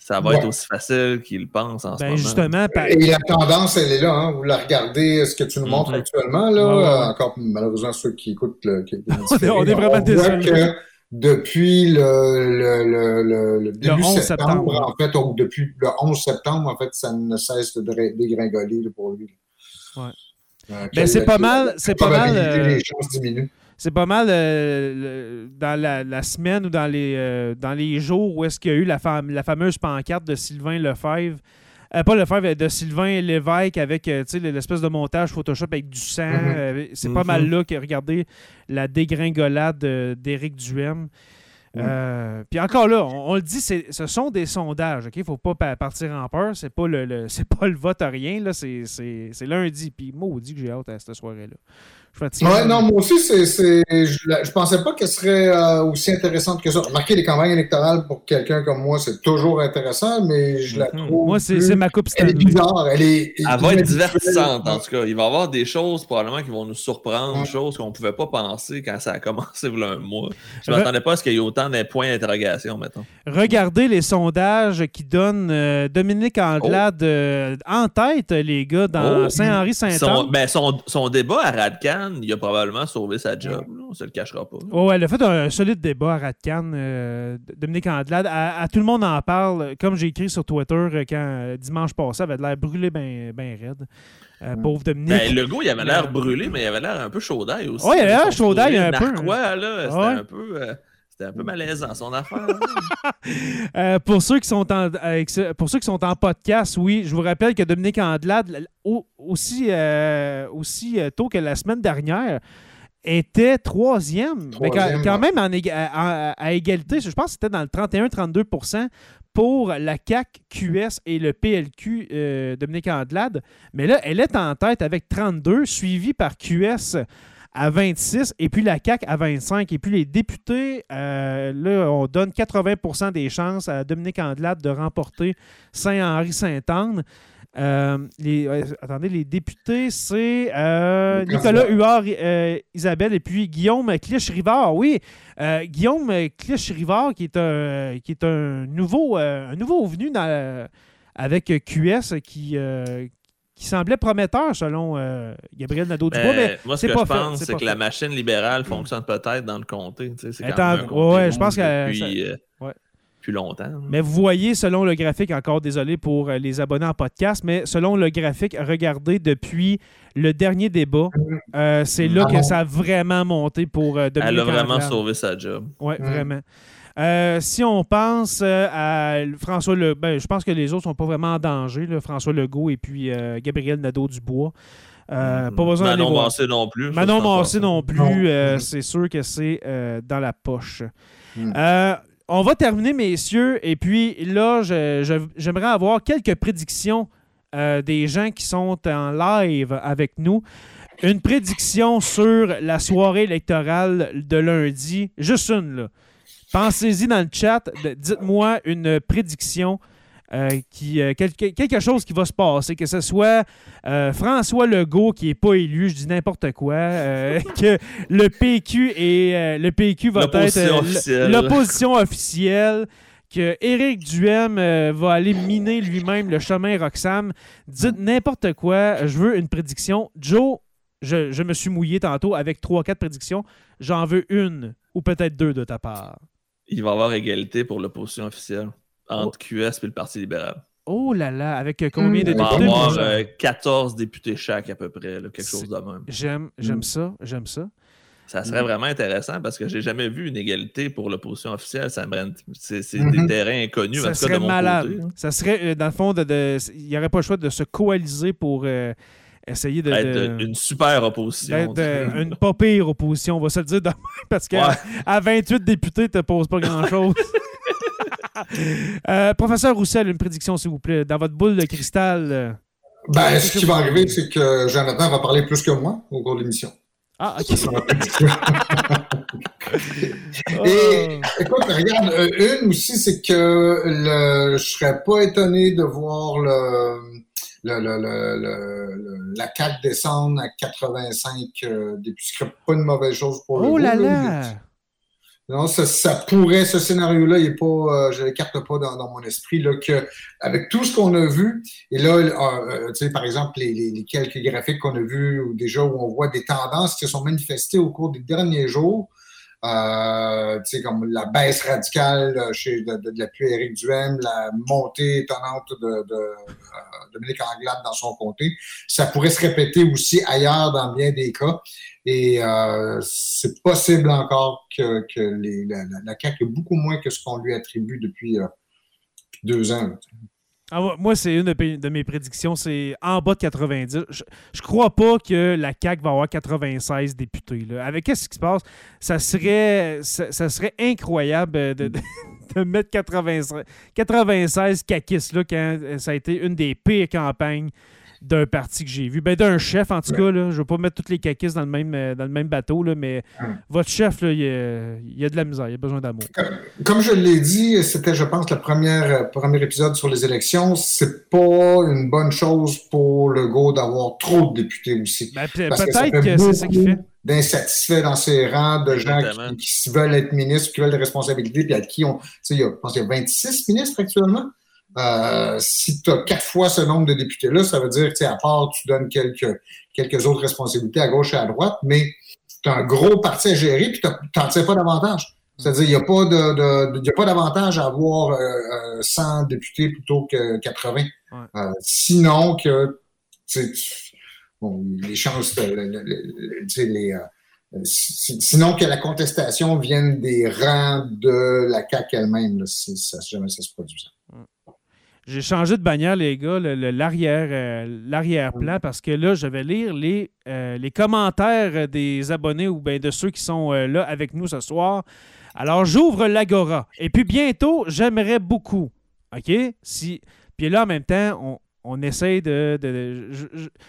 ça va Ouais. être aussi facile qu'il le pense en ce Ben moment. justement, par- Et la tendance, elle est là. Hein. Vous la regardez, ce que tu nous montres Mhm. actuellement. Là, Ouais, ouais, ouais. Encore malheureusement ceux qui écoutent le. qui- On est- on est diffèrent, vraiment désolé. que depuis le, le, le, le- le début 11 septembre, septembre. en fait, ou depuis le 11 septembre, en fait, ça ne cesse de dé- dégringoler pour lui. Ouais. Euh, Ben, c'est pas mal- c'est pas mal, probabilité, euh, Les chances diminuent. C'est pas mal euh, le- dans la, la semaine ou dans les, euh, dans les jours où est-ce qu'il y a eu la, fam- la fameuse pancarte de Sylvain Lefebvre. Euh, pas Lefebvre, de Sylvain Lévesque avec l'espèce de montage Photoshop avec du sang. Mhm. c'est pas Mhm. mal là que regardez la dégringolade d'Éric Duhem. Euh, puis encore là, on, on le dit, ce sont des sondages. Il ne faut pas pa- partir en peur. C'est pas le, le- c'est pas le vote à rien. là, C'est, c'est, c'est lundi. Puis maudit que j'ai hâte à cette soirée-là. Je. Ouais, non, moi aussi, c'est, c'est, je, je pensais pas qu'elle serait euh, aussi intéressante que ça. Remarquez, les campagnes électorales pour quelqu'un comme moi, c'est toujours intéressant, mais je la Mhm. trouve. Moi, c'est, plus- c'est ma coupe Elle est bizarre. Elle est. Elle va être divertissante, en tout cas. Il va y avoir des choses probablement qui vont nous surprendre, des choses qu'on ne pouvait pas penser quand ça a commencé il y a un mois. Je ne Re- m'attendais pas à ce qu'il y ait autant de points d'interrogation, mettons. Regardez les sondages qui donnent euh, Dominique Anglade euh, en tête, les gars, dans Oh. Son, Saint-Henri-Saint-Anne. ben, son, son débat à Radcan, il a probablement sauvé sa job. là. On se le cachera pas. Oh, elle a fait un solide débat à Radcan, euh, Dominique Andelade. À, à tout le monde en parle. Comme j'ai écrit sur Twitter euh, quand euh, dimanche passé, elle avait l'air brûlé bien ben raide. Euh, Pauvre Dominique. Ben, le gars, il avait l'air brûlé, mais il avait l'air un peu chaud d'ail aussi. Ouais, il avait l'air chaud d'ail un peu. narquois, là, c'était Ouais. un peu... euh, c'était un peu malaisant, son affaire. Euh, pour, ceux qui sont en, avec ce- pour ceux qui sont en podcast, oui, je vous rappelle que Dominique Andelade, aussi, euh, aussi euh, tôt que la semaine dernière, était troisième. Mais quand, même en à, à- à égalité, je pense que c'était dans le 31-32% pour la CAC, QS et le PLQ, euh, Dominique Andelade. Mais là, elle est en tête avec 32, suivie par QS à 26 et puis la CAC à 25. Et puis les députés, euh, là, on donne 80 des chances à Dominique Andelade de remporter Saint-Henri-Sainte-Anne. Euh, les, euh, attendez, les députés, c'est euh, Nicolas. Huard, Isabelle et puis Guillaume Clich-Rivard. Oui, Guillaume Clich-Rivard, qui est un, qui est un nouveau, un nouveau venu dans, avec QS qui, qui semblait prometteur selon euh, Gabriel Nadeau-Dubois. Ben, Mais moi, ce c'est que pas je fait, pense, c'est que la machine libérale fonctionne peut-être dans le comté. tu sais, C'est quand Attends, même un comté ouais, je pense que depuis, euh, ouais. depuis longtemps. là. Mais vous voyez, selon le graphique, encore désolé pour euh, les abonnés en podcast, mais selon le graphique, regardez depuis le dernier débat, euh, c'est là Ah que ça a vraiment monté pour euh, Dominique Elle a vraiment sauvé sa job. Oui, Mm. vraiment. Euh, si on pense euh, à François Le... ben, je pense que les autres sont pas vraiment en danger, là, François Legault et puis euh, Gabriel Nadeau-Dubois. Euh, Pas besoin d'aller Manon voir. Massé non plus. Manon Massé non plus, euh, Mhm. c'est sûr que c'est euh, dans la poche. Euh, on va terminer, messieurs, et puis là, je- je- j'aimerais avoir quelques prédictions euh, des gens qui sont en live avec nous. Une prédiction sur la soirée électorale de lundi, juste une, là. Pensez-y dans le chat, dites-moi une prédiction. euh, qui, euh, quelque, quelque chose qui va se passer, que ce soit euh, François Legault qui n'est pas élu, je dis n'importe quoi, que le PQ et le PQ va être L'opposition officielle. que Éric Duhem va aller miner lui-même le chemin Roxham. Dites n'importe quoi, je veux une prédiction. Joe, je, je me suis mouillé tantôt avec 3-4 prédictions. J'en veux une ou peut-être deux de ta part. Il va y avoir égalité pour l'opposition officielle entre QS et le Parti libéral. Oh là là, avec euh, combien de Hmm. Il va y députés? mon avoir Jean? euh, 14 députés chaque à peu près, là, quelque chose de même. J'aime, j'aime Hmm. ça, j'aime ça. Ça serait vraiment intéressant parce que j'ai jamais vu une égalité pour l'opposition officielle. Ça me- C'est c'est Mhm. des terrains inconnus, en ça tout cas de serait mon malade. côté. Ça serait, euh, dans le fond, de, de- il n'y aurait pas le choix de se coaliser pour euh, essayer de. Être de- une super opposition. euh, une pas pire opposition, on va se le dire demain, parce qu'à Ouais. à 28 députés, tu ne poses pas grand-chose. Euh, professeur Roussel, une prédiction, s'il vous plaît. Dans votre boule de cristal. euh, Ben, ce qui va arriver, c'est que Jonathan va parler plus que moi au cours de l'émission. Ah, OK. Prédiction. Oh. Et- Écoute, regarde, euh, une aussi, c'est que le, je serais pas étonné de voir le, le, le, le, le- le- la CAQ descendre à 85 euh, serait pas une mauvaise chose pour le Oh là groupe, là! Non, ça, ça pourrait, ce scénario-là, il est pas, euh, je l'écarte pas dans, dans mon esprit, là, que avec tout ce qu'on a vu, et là, euh, euh, tu sais, par exemple, les, les- les quelques graphiques qu'on a vus ou déjà où on voit des tendances qui se sont manifestées au cours des derniers jours, euh, comme la baisse radicale euh, de, de, de l'appui Éric Duhem, la montée étonnante de, de euh, Dominique Anglade dans son comté, ça pourrait se répéter aussi ailleurs dans bien des cas. Et euh, c'est possible encore que, que la, la, CAQ ait beaucoup moins que ce qu'on lui attribue depuis, euh, depuis deux ans. Ah, moi- c'est une de, mes prédictions, c'est en bas de 90. Je, je crois pas que la CAQ va avoir 96 députés. Avec qu'est-ce qui se passe, ça serait, incroyable euh, de mettre 96, 96 caquistes là, quand euh, ça a été une des pires campagnes d'un parti que j'ai vu. Ben, d'un chef, en tout cas. Là, je veux pas mettre toutes les caquistes dans le même, euh, dans le même bateau, là, mais Hum. votre chef, là, il, a, il a de la misère, il a besoin d'amour. Comme je l'ai dit, c'était, je pense, le premier, euh, premier épisode sur les élections. C'est pas une bonne chose pour le go d'avoir trop de députés aussi. Ben, pe- Parce que ça Peut-être fait que c'est ça qu'il fait. beaucoup d'insatisfaits dans ses rangs, de gens qui, qui veulent être ministres, qui veulent des responsabilités, puis à qui on. Tu sais, il y a, je pense qu'il y a 26 ministres actuellement. Euh, si tu as quatre fois ce nombre de députés-là, ça veut dire que, tu sais, à part, tu donnes quelques, quelques autres responsabilités à gauche et à droite, mais tu as un gros parti à gérer, puis tu n'en tires pas davantage. C'est-à-dire, il n'y a pas de, de- y a pas d'avantage à avoir euh, euh, 100 députés plutôt que 80. Ouais. Euh, sinon que tu bon, les chances, de- le- le- les, euh, si- sinon que la contestation vienne des rangs de la CAQ elle-même, là, si ça, si jamais ça se produit. J'ai changé de bannière, les gars, l'arrière, euh, l'arrière-plan, parce que là, je vais lire les, euh, les commentaires des abonnés ou bien de ceux qui sont euh, là avec nous ce soir. Alors, j'ouvre l'Agora. Et puis bientôt, j'aimerais beaucoup. OK? Si... Puis là, en même temps, on, on essaie de. de-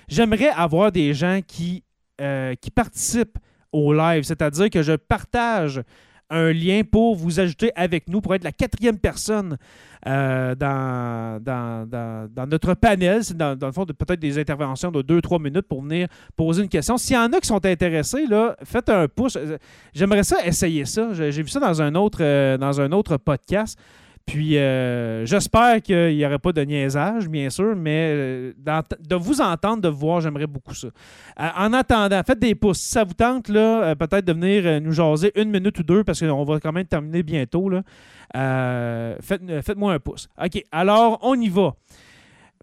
J'aimerais avoir des gens qui, euh, qui participent au live, c'est-à-dire que je partage un lien pour vous ajouter avec nous, pour être la quatrième personne euh, dans, dans, dans- notre panel. C'est dans, le fond de- peut-être des interventions de 2-3 minutes pour venir poser une question. S'il y en a qui sont intéressés, là, faites un pouce. J'aimerais ça essayer ça. J'ai j'ai vu ça dans un autre, euh, dans un autre podcast. Puis euh, j'espère qu'il n'y aurait pas de niaisage, bien sûr, mais euh, de vous entendre, de vous voir, j'aimerais beaucoup ça. Euh, en attendant, faites des pouces. Si ça vous tente, peut-être de venir nous jaser une minute ou deux, parce qu'on va quand même terminer bientôt. Faites, Faites-moi un pouce. OK, alors on y va.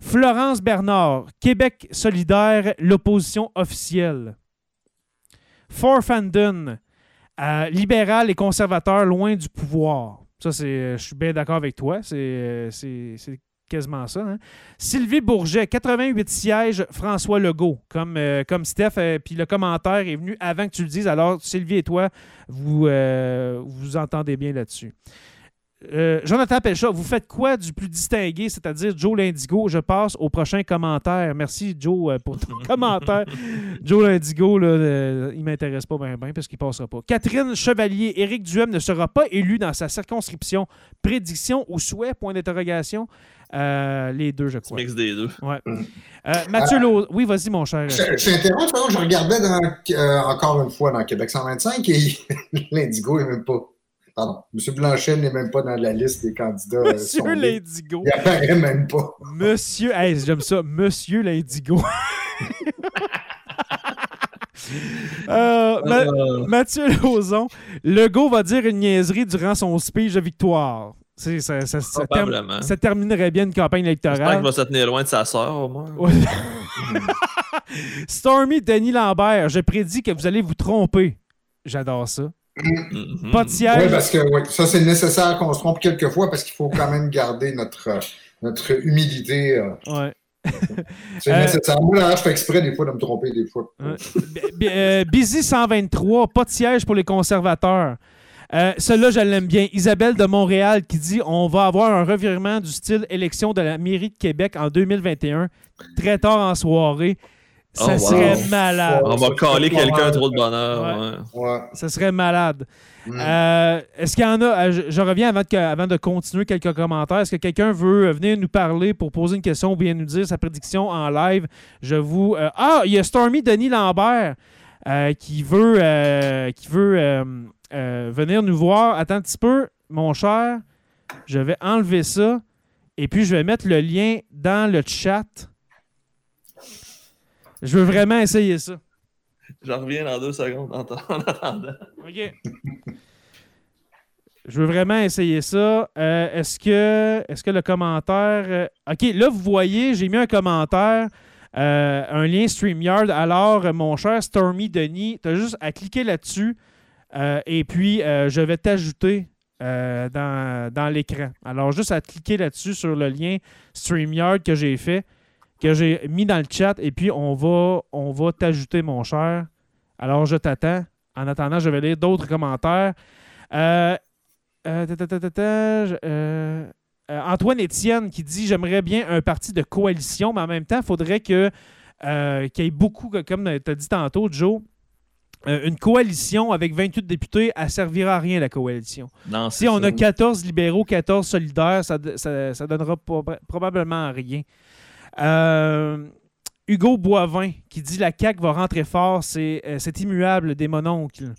Florence Bernard, Québec solidaire, l'opposition officielle. Forfanden, euh, libéral et conservateur loin du pouvoir. Ça, c'est, euh, je suis bien d'accord avec toi. C'est, euh, quasiment ça. hein. Sylvie Bourget, 88 sièges, François Legault, comme, euh, Steph. Puis le commentaire est venu avant que tu le dises. Alors, Sylvie et toi, vous vous entendez bien là-dessus. Euh, Jonathan Pelchat, vous faites quoi du plus distingué, c'est-à-dire Joe Lindigo? Je passe au prochain commentaire. Merci, Joe, euh, pour ton commentaire. Joe Lindigo, là, euh, il m'intéresse pas bien, bien parce qu'il passera pas. Catherine Chevalier, Éric Duhem ne sera pas élu dans sa circonscription. Prédiction ou souhait? Point d'interrogation. Euh, les deux, je crois. mixes des deux. Ouais. Euh, Mathieu Lo- Oui, vas-y, mon cher. Je, je t'interromps, je regardais dans, euh, encore une fois dans Québec 125 et l'Indigo n'est même pas. Pardon, M. Blanchet n'est même pas dans la liste des candidats. euh, Monsieur sondés. Lindigo. Il apparaît même pas. Monsieur, hey, j'aime ça, Monsieur l'Indigo. Euh, Ma- Euh, Mathieu Lauzon, Legault va dire une niaiserie durant son speech de victoire. Ça, ça- ça term- probablement. ça terminerait bien une campagne J'espère qu'il électorale. va se tenir loin de sa sœur, au moins. Stormy Denis Lambert, je prédis que vous allez vous tromper. J'adore ça. Mhm. Pas de Oui, siège. parce que oui, ça, c'est nécessaire qu'on se trompe quelques fois parce qu'il faut quand même garder notre, euh, notre humilité. euh. Ouais. C'est Euh, nécessaire. Moi, là, je fais exprès des fois de me tromper des fois. Euh, Busy 123, pas de siège pour les conservateurs. Euh, Celui-là, je l'aime bien. Isabelle de Montréal qui dit on va avoir un revirement du style élection de la mairie de Québec en 2021, très tard en soirée. Ça Oh, wow. serait malade. On va Ça, caler quelqu'un trop de bonheur. ouais. Ouais. Ça serait malade. Mm. Euh, Est-ce qu'il y en a, euh, je, je reviens avant de, avant de continuer quelques commentaires. Est-ce que quelqu'un veut euh, venir nous parler pour poser une question ou bien nous dire sa prédiction en live? Je vous. euh, ah, il y a Stormy Denis Lambert euh, qui veut, euh, qui veut euh, euh, venir nous voir. Attends un petit peu, mon cher. Je vais enlever ça et puis je vais mettre le lien dans le chat. Je veux vraiment essayer ça. J'en reviens dans deux secondes en, en attendant. OK. Je veux vraiment essayer ça. Euh, est-ce que est-ce que le commentaire. euh, OK, là, vous voyez, j'ai mis un commentaire, euh, un lien StreamYard. Alors, mon cher Stormy Denis, tu as juste à cliquer là-dessus. et puis, je vais t'ajouter dans, dans l'écran. Alors, juste à cliquer là-dessus sur le lien StreamYard que j'ai fait, que j'ai mis dans le chat. Et puis, on va, on va t'ajouter, mon cher. Alors, je t'attends. En attendant, je vais lire d'autres commentaires. Euh, euh, ta, ta, ta, euh, euh, Antoine Étienne qui dit J'aimerais bien un parti de coalition, mais en même temps, il faudrait que, euh, qu'il y ait beaucoup, comme tu as dit tantôt, Joe, euh, une coalition avec 28 députés, elle ne servira à rien, la coalition. Non, Si on ça. a 14 libéraux, 14 solidaires, ça, ne donnera proba- probablement rien. Euh, Hugo Boivin qui dit la CAQ va rentrer fort, c'est euh, c'est immuable des mononcles.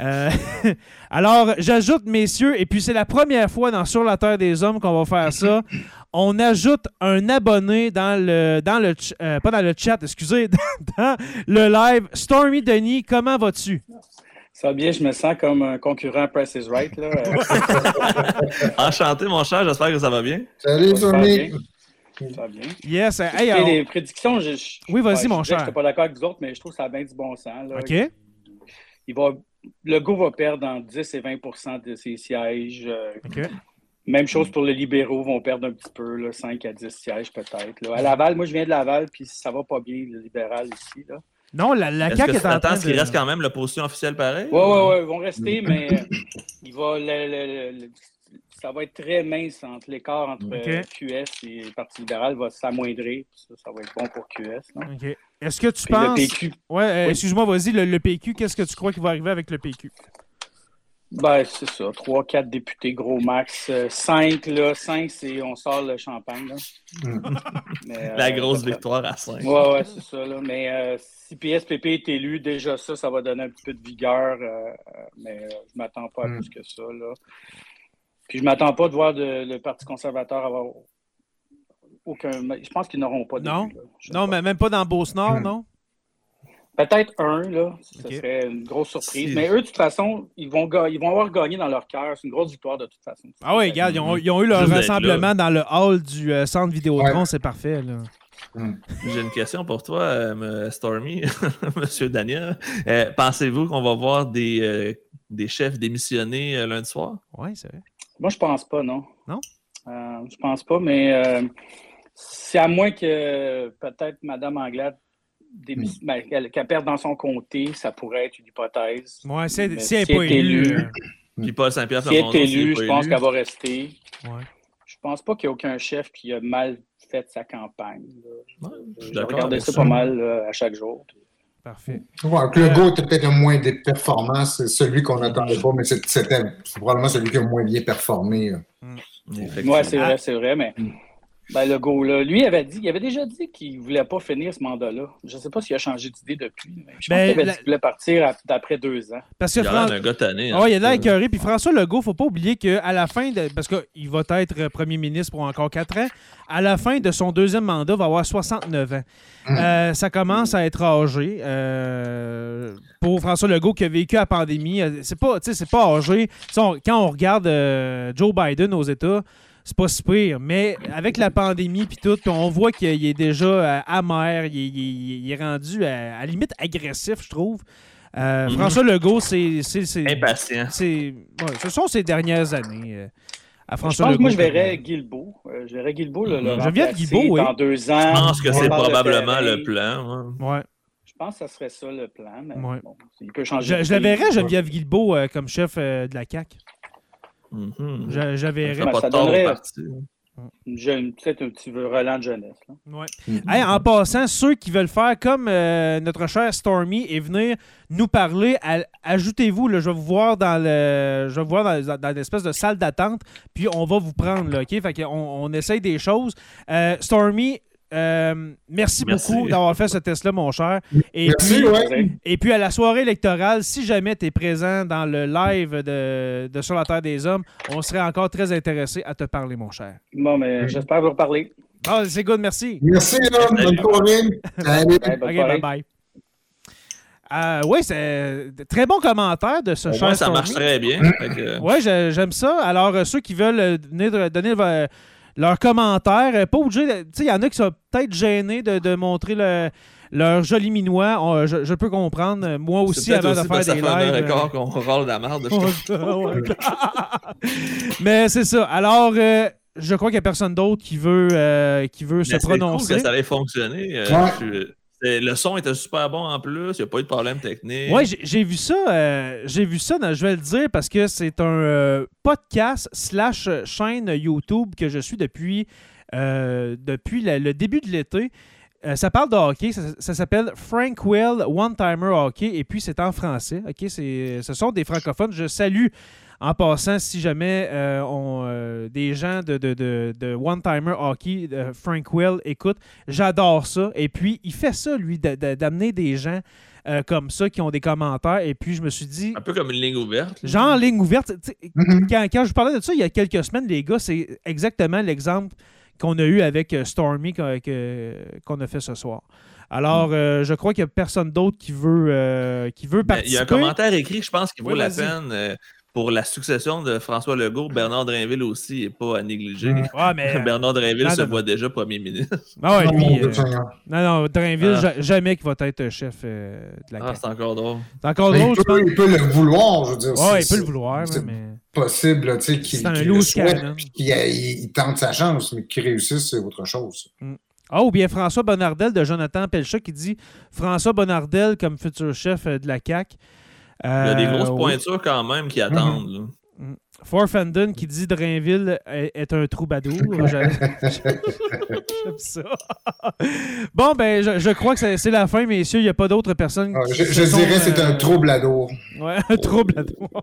Euh, alors, j'ajoute, messieurs, et puis c'est la première fois dans Sur la Terre des Hommes qu'on va faire ça. On ajoute un abonné dans le, dans le, ch- euh, pas dans le chat, excusez, dans le live. Stormy Denis, comment vas-tu? Ça va bien, je me sens comme un concurrent à Price is Right. Là. Enchanté, mon cher, j'espère que ça va bien. Salut, bien. Ça va bien. Yes, hey, alors- les prédictions, je, je- Oui, vas-y, ouais, mon je cher. que j'étais pas d'accord avec vous autres, mais je trouve que ça a bien du bon sens. là. OK. Il va, le go va perdre entre 10 et 20% de ses sièges. euh, OK. Même chose pour les libéraux, vont perdre un petit peu, là, 5 à 10 sièges peut-être. À Laval, moi je viens de Laval, puis ça va pas bien, le libéral ici. Là. Non, la, la Est-ce CAQ que est en train qu'il reste quand même l'opposition officielle pareil? Oui, oui, oui, ils vont rester, mais euh, il va, le- le- le- ça va être très mince entre l'écart entre euh, QS et le Parti libéral va s'amoindrir. Ça, ça va être bon pour QS. Est-ce que tu Puis le penses... PQ, Ouais, euh, Oui. excuse-moi, vas-y, le, le PQ, qu'est-ce que tu crois qui va arriver avec le PQ? ben, c'est ça. 3-4 députés, gros max. 5, là. 5, c'est on sort le champagne. Là. Mais, La euh, grosse victoire à 5. Ouais, ouais, c'est ça. Là. Mais euh, si PSPP est élu, déjà ça, ça va donner un petit peu de vigueur. euh, euh, mais euh, je m'attends pas à Mm. plus que ça. Là. Puis je m'attends pas de voir de- le Parti conservateur avoir aucun. Je pense qu'ils n'auront pas de. Non. Non, pas. mais même pas dans Beauce-Nord, Hmm. non? Peut-être un, là. Ce serait une grosse surprise. Si- Mais eux, de toute façon, ils vont, ils vont avoir gagné dans leur cœur. C'est une grosse victoire de toute façon. Ah oui, regarde, ils ont, ils ont eu leur Juste rassemblement dans le hall du euh, centre Vidéotron, Ouais. c'est parfait, là. J'ai une question pour toi, euh, m- Stormy, Monsieur Daniel. Euh, Pensez-vous qu'on va voir des, euh, des chefs démissionner euh, lundi soir? Oui, c'est vrai. Moi, je pense pas, non. Non? Euh, je pense pas, mais euh, c'est à moins que peut-être Mme Anglade ben, qu'elle qu'elle perde dans son comté, ça pourrait être une hypothèse. Ouais, c'est- Mais si elle n'est pas élue. élue, euh, Puis Paul Saint-Pierre Si elle est élue, je pense qu'elle va rester. ouais. Je pense pas qu'il y ait aucun chef qui a mal fait sa campagne. là. Ouais, je suis J'ai d'accord regardé avec ça ça. pas mal là, à chaque jour. Parfait. Ouais, le go était peut-être le moins des performances, c'est celui qu'on n'attendait pas, mais c'était c'est probablement celui qui a le moins bien performé. Effectivement. Oui, c'est vrai, c'est vrai, mais Mm. Ben, le go, là, lui avait dit, il avait déjà dit qu'il ne voulait pas finir ce mandat-là. Je ne sais pas s'il a changé d'idée depuis, mais je pense Ben, qu'il avait la- dit qu'il voulait partir d'après deux ans. Parce que Il a l'air Fran- d'un gars tanné. hein. Il a l'air écœuré. Puis François Legault, faut pas oublier qu'à la fin, de... parce qu'il va être euh, premier ministre pour encore quatre ans, à la fin de son deuxième mandat, il va avoir 69 ans. Euh, ça commence à être âgé. euh, pour François Legault qui a vécu la pandémie, euh, c'est pas, tu sais, c'est pas âgé. On- quand on regarde euh, Joe Biden aux États, c'est pas si pire. Mais avec la pandémie puis tout, on voit qu'il il est déjà euh, amer, il, est- il est- il est rendu à, à la limite agressif, je trouve. Euh, Mhm. François Legault, c'est. c'est- c'est- Impatient. c'est ouais, ce sont ces dernières années euh, à Je François pense que moi, je verrais Guilbeault. Euh, je verrais Guilbeault le, le Mhm. Geneviève remplacer Guilbeault, oui. dans deux ans. Je pense que c'est de probablement le plan. ouais. Ouais. Je pense que ça serait ça le plan, mais Ouais. bon, il peut changer. Je, je la verrais, Geneviève Guilbeault, euh, comme chef euh, de la CAQ. Parti. Une jeune- Peut-être un petit relan de jeunesse. là. Ouais. Mhm. Hey, en passant, ceux qui veulent faire comme euh, notre cher Stormy et venir nous parler, ajoutez-vous, là, je vais vous voir dans le, je vais vous voir dans, dans l'espèce de salle d'attente, puis on va vous prendre, là, ok? Fait qu'on on essaye des choses. Euh, Stormy, euh, merci, Merci. beaucoup d'avoir fait ce test-là, mon cher. Et Merci, puis, ouais. Et puis à la soirée électorale, si jamais tu es présent dans le live de, de Sur la Terre des Hommes, on serait encore très intéressé à te parler, mon cher. Bon, mais j'espère vous reparler. C'est good, merci. Merci, là. Bonne soirée. Salut. Ouais, bonne Ok, soirée. bye bye. Euh, oui, c'est très bon commentaire de ce Au cher ça marche très bien. Que- Ouais, je- j'aime ça. Alors, euh, ceux qui veulent euh, donner euh, leurs commentaires, euh, pas obligé. de- Tu sais, il y en a qui sont peut-être gênés de, de montrer le- leur joli minois. On- je, je peux comprendre. Euh, Moi aussi, avant de aussi faire parce que des ça fait un lives. euh, record qu'on râle de la merde. Mais c'est ça. Alors, euh, je crois qu'il n'y a personne d'autre qui veut, euh, qui veut se c'est cool prononcer. que ça allait fonctionner. Euh, Ouais. je le son était super bon en plus. Il n'y a pas eu de problème technique. Oui, j'ai vu ça. euh, j'ai vu ça. je vais le dire parce que c'est un euh, podcast slash chaîne YouTube que je suis depuis, euh, depuis le début de l'été. Ça parle de hockey. Ça, s'appelle Frank Well One Timer Hockey et puis c'est en français. Ce sont des francophones. Je salue en passant si jamais euh, on, euh, des gens de, de, de, de One Timer Hockey, de Frank Well, écoute, j'adore ça. Et puis il fait ça lui de- de- d'amener des gens euh, comme ça qui ont des commentaires. Et puis je me suis dit, Un peu comme une ligne ouverte. genre ligne ouverte. Mhm. Quand, quand je vous parlais de ça il y a quelques semaines, les gars, c'est exactement l'exemple qu'on a eu avec euh, Stormy qu'on que- qu'on a fait ce soir. Alors, euh, je crois qu'il n'y a personne d'autre qui veut, euh, qui veut participer. Il y a un commentaire écrit, je pense, qui vaut Oui, la peine. Euh, pour la succession de François Legault, Bernard Drinville aussi n'est pas à négliger. Mm. Ouais, mais. Bernard Drinville non, se non, voit déjà premier ministre. Ah ouais, lui, euh, non, non, Drainville, Ah. ja- jamais qu'il va être chef euh, de la Ah, CAQ. c'est encore drôle. C'est encore drôle, il, peut, penses? il peut le vouloir, je veux dire. Ouais, il peut le vouloir, c'est mais. possible là, tu sais, qu'il C'est un qu'il le souhaite, qu'il il- il tente sa chance, mais qu'il réussisse, c'est autre chose. Ah, ou bien François Bonnardel de Jonathan Pelchat qui dit François Bonnardel comme futur chef euh, de la CAQ. Il y a des Euh, grosses oui. pointures quand même qui attendent. là. Forfenden qui dit Drainville est, est un troubadour. J'aime j'aime ça. bon, ben, je, je crois que c'est la fin, messieurs. Il n'y a pas d'autres personnes. Ah, je se je sont, dirais que c'est euh, un troubadour. Ouais, un troubadour.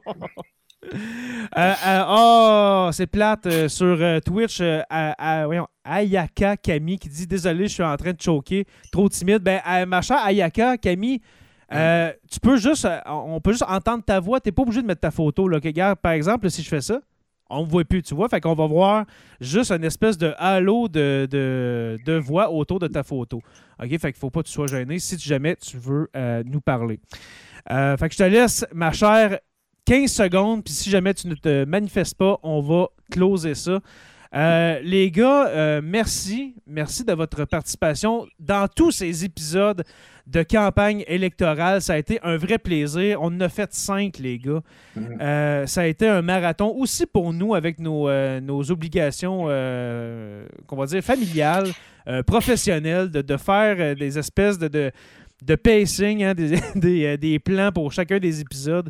Euh, euh, oh, c'est plate euh, sur euh, Twitch. euh, à- à- voyons, Ayaka Camille qui dit Désolé, je suis en train de choquer, trop timide. Ben, euh, ma chère Ayaka Camille, euh, tu peux juste, euh, on peut juste entendre ta voix. T'es pas obligé de mettre ta photo. Là, par exemple, si je fais ça, on ne voit plus, tu vois. Fait qu'on va voir juste une espèce de halo de, de, voix autour de ta photo. OK? Fait qu'il faut pas que tu sois gêné si jamais tu veux euh, nous parler. Fait que je te laisse, ma chère, 15 secondes. Puis si jamais tu ne te manifestes pas, on va closer ça. Les gars, merci. Merci de votre participation dans tous ces épisodes de campagne électorale. Ça a été un vrai plaisir. On en a fait cinq, les gars. Mhm. Euh, ça a été un marathon aussi pour nous avec nos, euh, nos obligations, euh, qu'on va dire, familiales, euh, professionnelles, de, de faire des espèces de, de, de pacing, hein, des, des, des plans pour chacun des épisodes.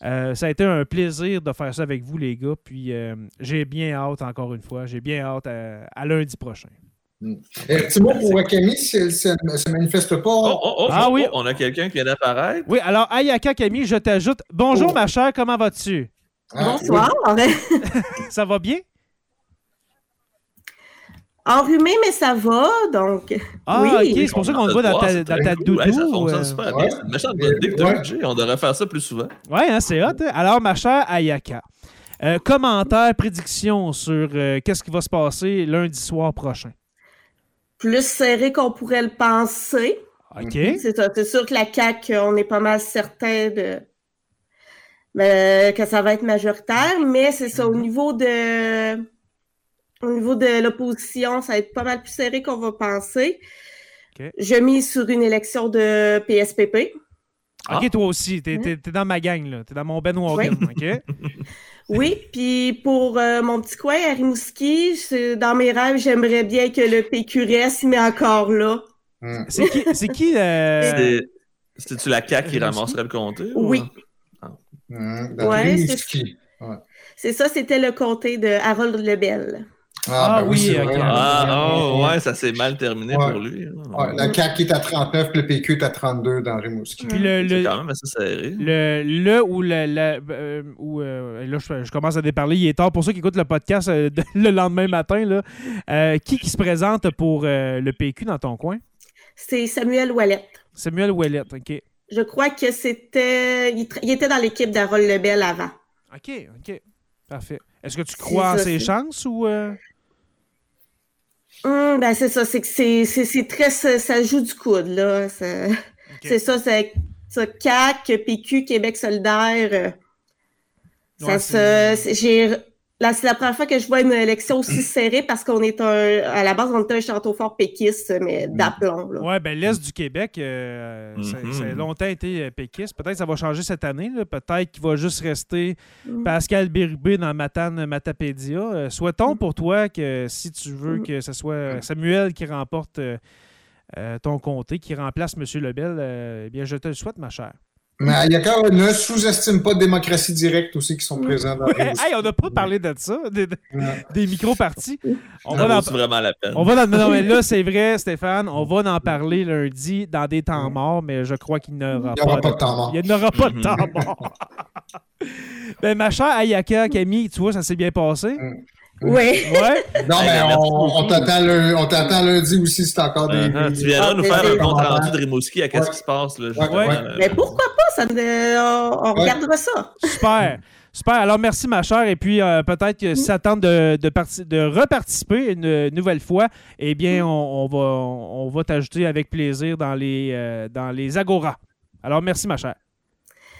Ça a été un plaisir de faire ça avec vous, les gars. Puis j'ai bien hâte, encore une fois, j'ai bien hâte à, à lundi prochain. Et petit mot pour Camille, si elle ne se manifeste pas. Oh, oh, oh, Ah oui. on a quelqu'un qui vient d'apparaître. Oui, alors, Ayaka Camille, je t'ajoute. Bonjour, Oh. ma chère, comment vas-tu? Ah, Bonsoir. Ça va bien? Enrhumé, mais ça va, donc. Ah, Oui. ok, c'est pour ça qu'on le voit dans ta, dans ta doudou. Ouais, ça fonctionne euh. super Ouais. bien. C'est une méchante bonne idée que t'as Ouais. eu, Jay. On devrait faire ça plus souvent. Ouais, hein, c'est hot. hein? Alors, ma chère Ayaka, euh, commentaire, prédiction sur euh, qu'est-ce qui va se passer lundi soir prochain? Plus serré qu'on pourrait le penser. OK? C'est sûr que la CAQ, on est pas mal certain de mais, que ça va être majoritaire, mais c'est ça, au niveau de au niveau de l'opposition, ça va être pas mal plus serré qu'on va penser. OK. Je mise sur une élection de PSPP. Ah. OK, toi aussi, t'es dans ma gang, là. T'es dans mon Ben Wagon, OK? Oui, puis pour euh, mon petit coin à Rimouski, dans mes rêves, j'aimerais bien que le PQ reste, mais encore là. hum, C'est qui, c'est qui euh, C'est- C'est-tu la CAQ qui Euh, ramasserait le comté? ou- Oui. hum, dans Ouais, Rimouski. C'est ça, c'était le comté de Harold Lebel. Ah ben oui. Ah, oh, ouais, ça s'est mal terminé Ouais. pour lui. Ouais, la CAQ est à 39, le PQ est à 32 dans Rimouski. Puis le, le, quand même assez serré. le, le ou le, le- euh, ou, euh, là, je, je commence à déparler, il est tard pour ceux qui écoutent le podcast euh, de- le lendemain matin. Là. Euh, qui qui se présente pour euh, le PQ dans ton coin? C'est Samuel Ouellette. Samuel Ouellette, OK. Je crois que c'était. Il, était dans l'équipe d'Harold Lebel avant. OK, OK. Parfait. Est-ce que tu crois en ses chances ou... Hum, ben c'est ça, c'est que c'est, c'est, c'est très. Ça, ça joue du coude, là. Ça- C'est ça, c'est ça, CAC, PQ, Québec solidaire. euh, ça se. J'ai. Là, c'est la première fois que je vois une élection aussi serrée parce qu'on est un. À la base, on était un château fort péquiste, mais d'aplomb, là. Ouais, ben l'Est du Québec, euh, ça, ça a longtemps été euh, péquiste. Peut-être que ça va changer cette année. là. Peut-être qu'il va juste rester Mm. Pascal Bérubé dans Matane Matapédia. Euh, souhaitons pour toi que si tu veux Mm. que ce soit Samuel qui remporte euh, ton comté, qui remplace M. Lebel, euh, eh bien, je te le souhaite, ma chère. Mais Ayaka ne sous-estime pas de démocratie directe aussi qui sont présents dans Rimouski. hey, on n'a pas parlé de ça, des, Ouais. des micro-partis. On Ça va, en, vraiment la peine? on va dans- non, mais là, c'est vrai, Stéphane, on va en parler lundi dans des temps morts, mais je crois qu'il n'y aura, Il n'y aura pas de temps mort. Il n'y aura pas de Mhm. temps mort. ben, ma chère Ayaka, Camille, tu vois, ça s'est bien passé. Oui. Ouais. Non, mais on, on t'attend lundi, on t'attend lundi aussi si t'as encore des. Des- Tu viendras Ah, nous faire un compte rendu de Rimouski à qu'est-ce Ouais. qui se passe. Là, Ouais. Ouais. Mais pourquoi pas? Ça on, on Ouais. regardera ça. Super. Super. Alors, merci, ma chère. Et puis, euh, peut-être que si ça tente de, de, parti- de reparticiper une nouvelle fois, eh bien, on, on va, on va t'ajouter avec plaisir dans les, euh, dans les Agora. Alors, merci, ma chère.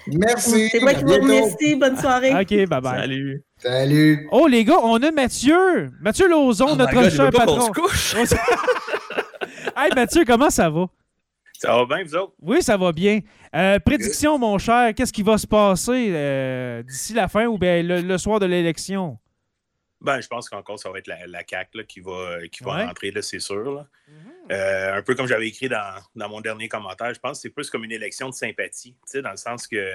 Merci. C'est moi qui vous remercie. Bonne soirée. OK, bye-bye. Salut. Salut. Oh, les gars, on a Mathieu. Mathieu Lauzon, Oh notre cher patron. se couche. hey, Mathieu, comment ça va? Ça va bien, vous autres? Oui, ça va bien. Euh, prédiction, mon cher, qu'est-ce qui va se passer euh, d'ici la fin ou bien le, le soir de l'élection? Ben, je pense qu'encore, ça va être la, la CAQ là, qui va, qui va Ouais. rentrer, là, c'est sûr. là. Euh, un peu comme j'avais écrit dans, dans mon dernier commentaire, je pense que c'est plus comme une élection de sympathie, tu sais, dans le sens que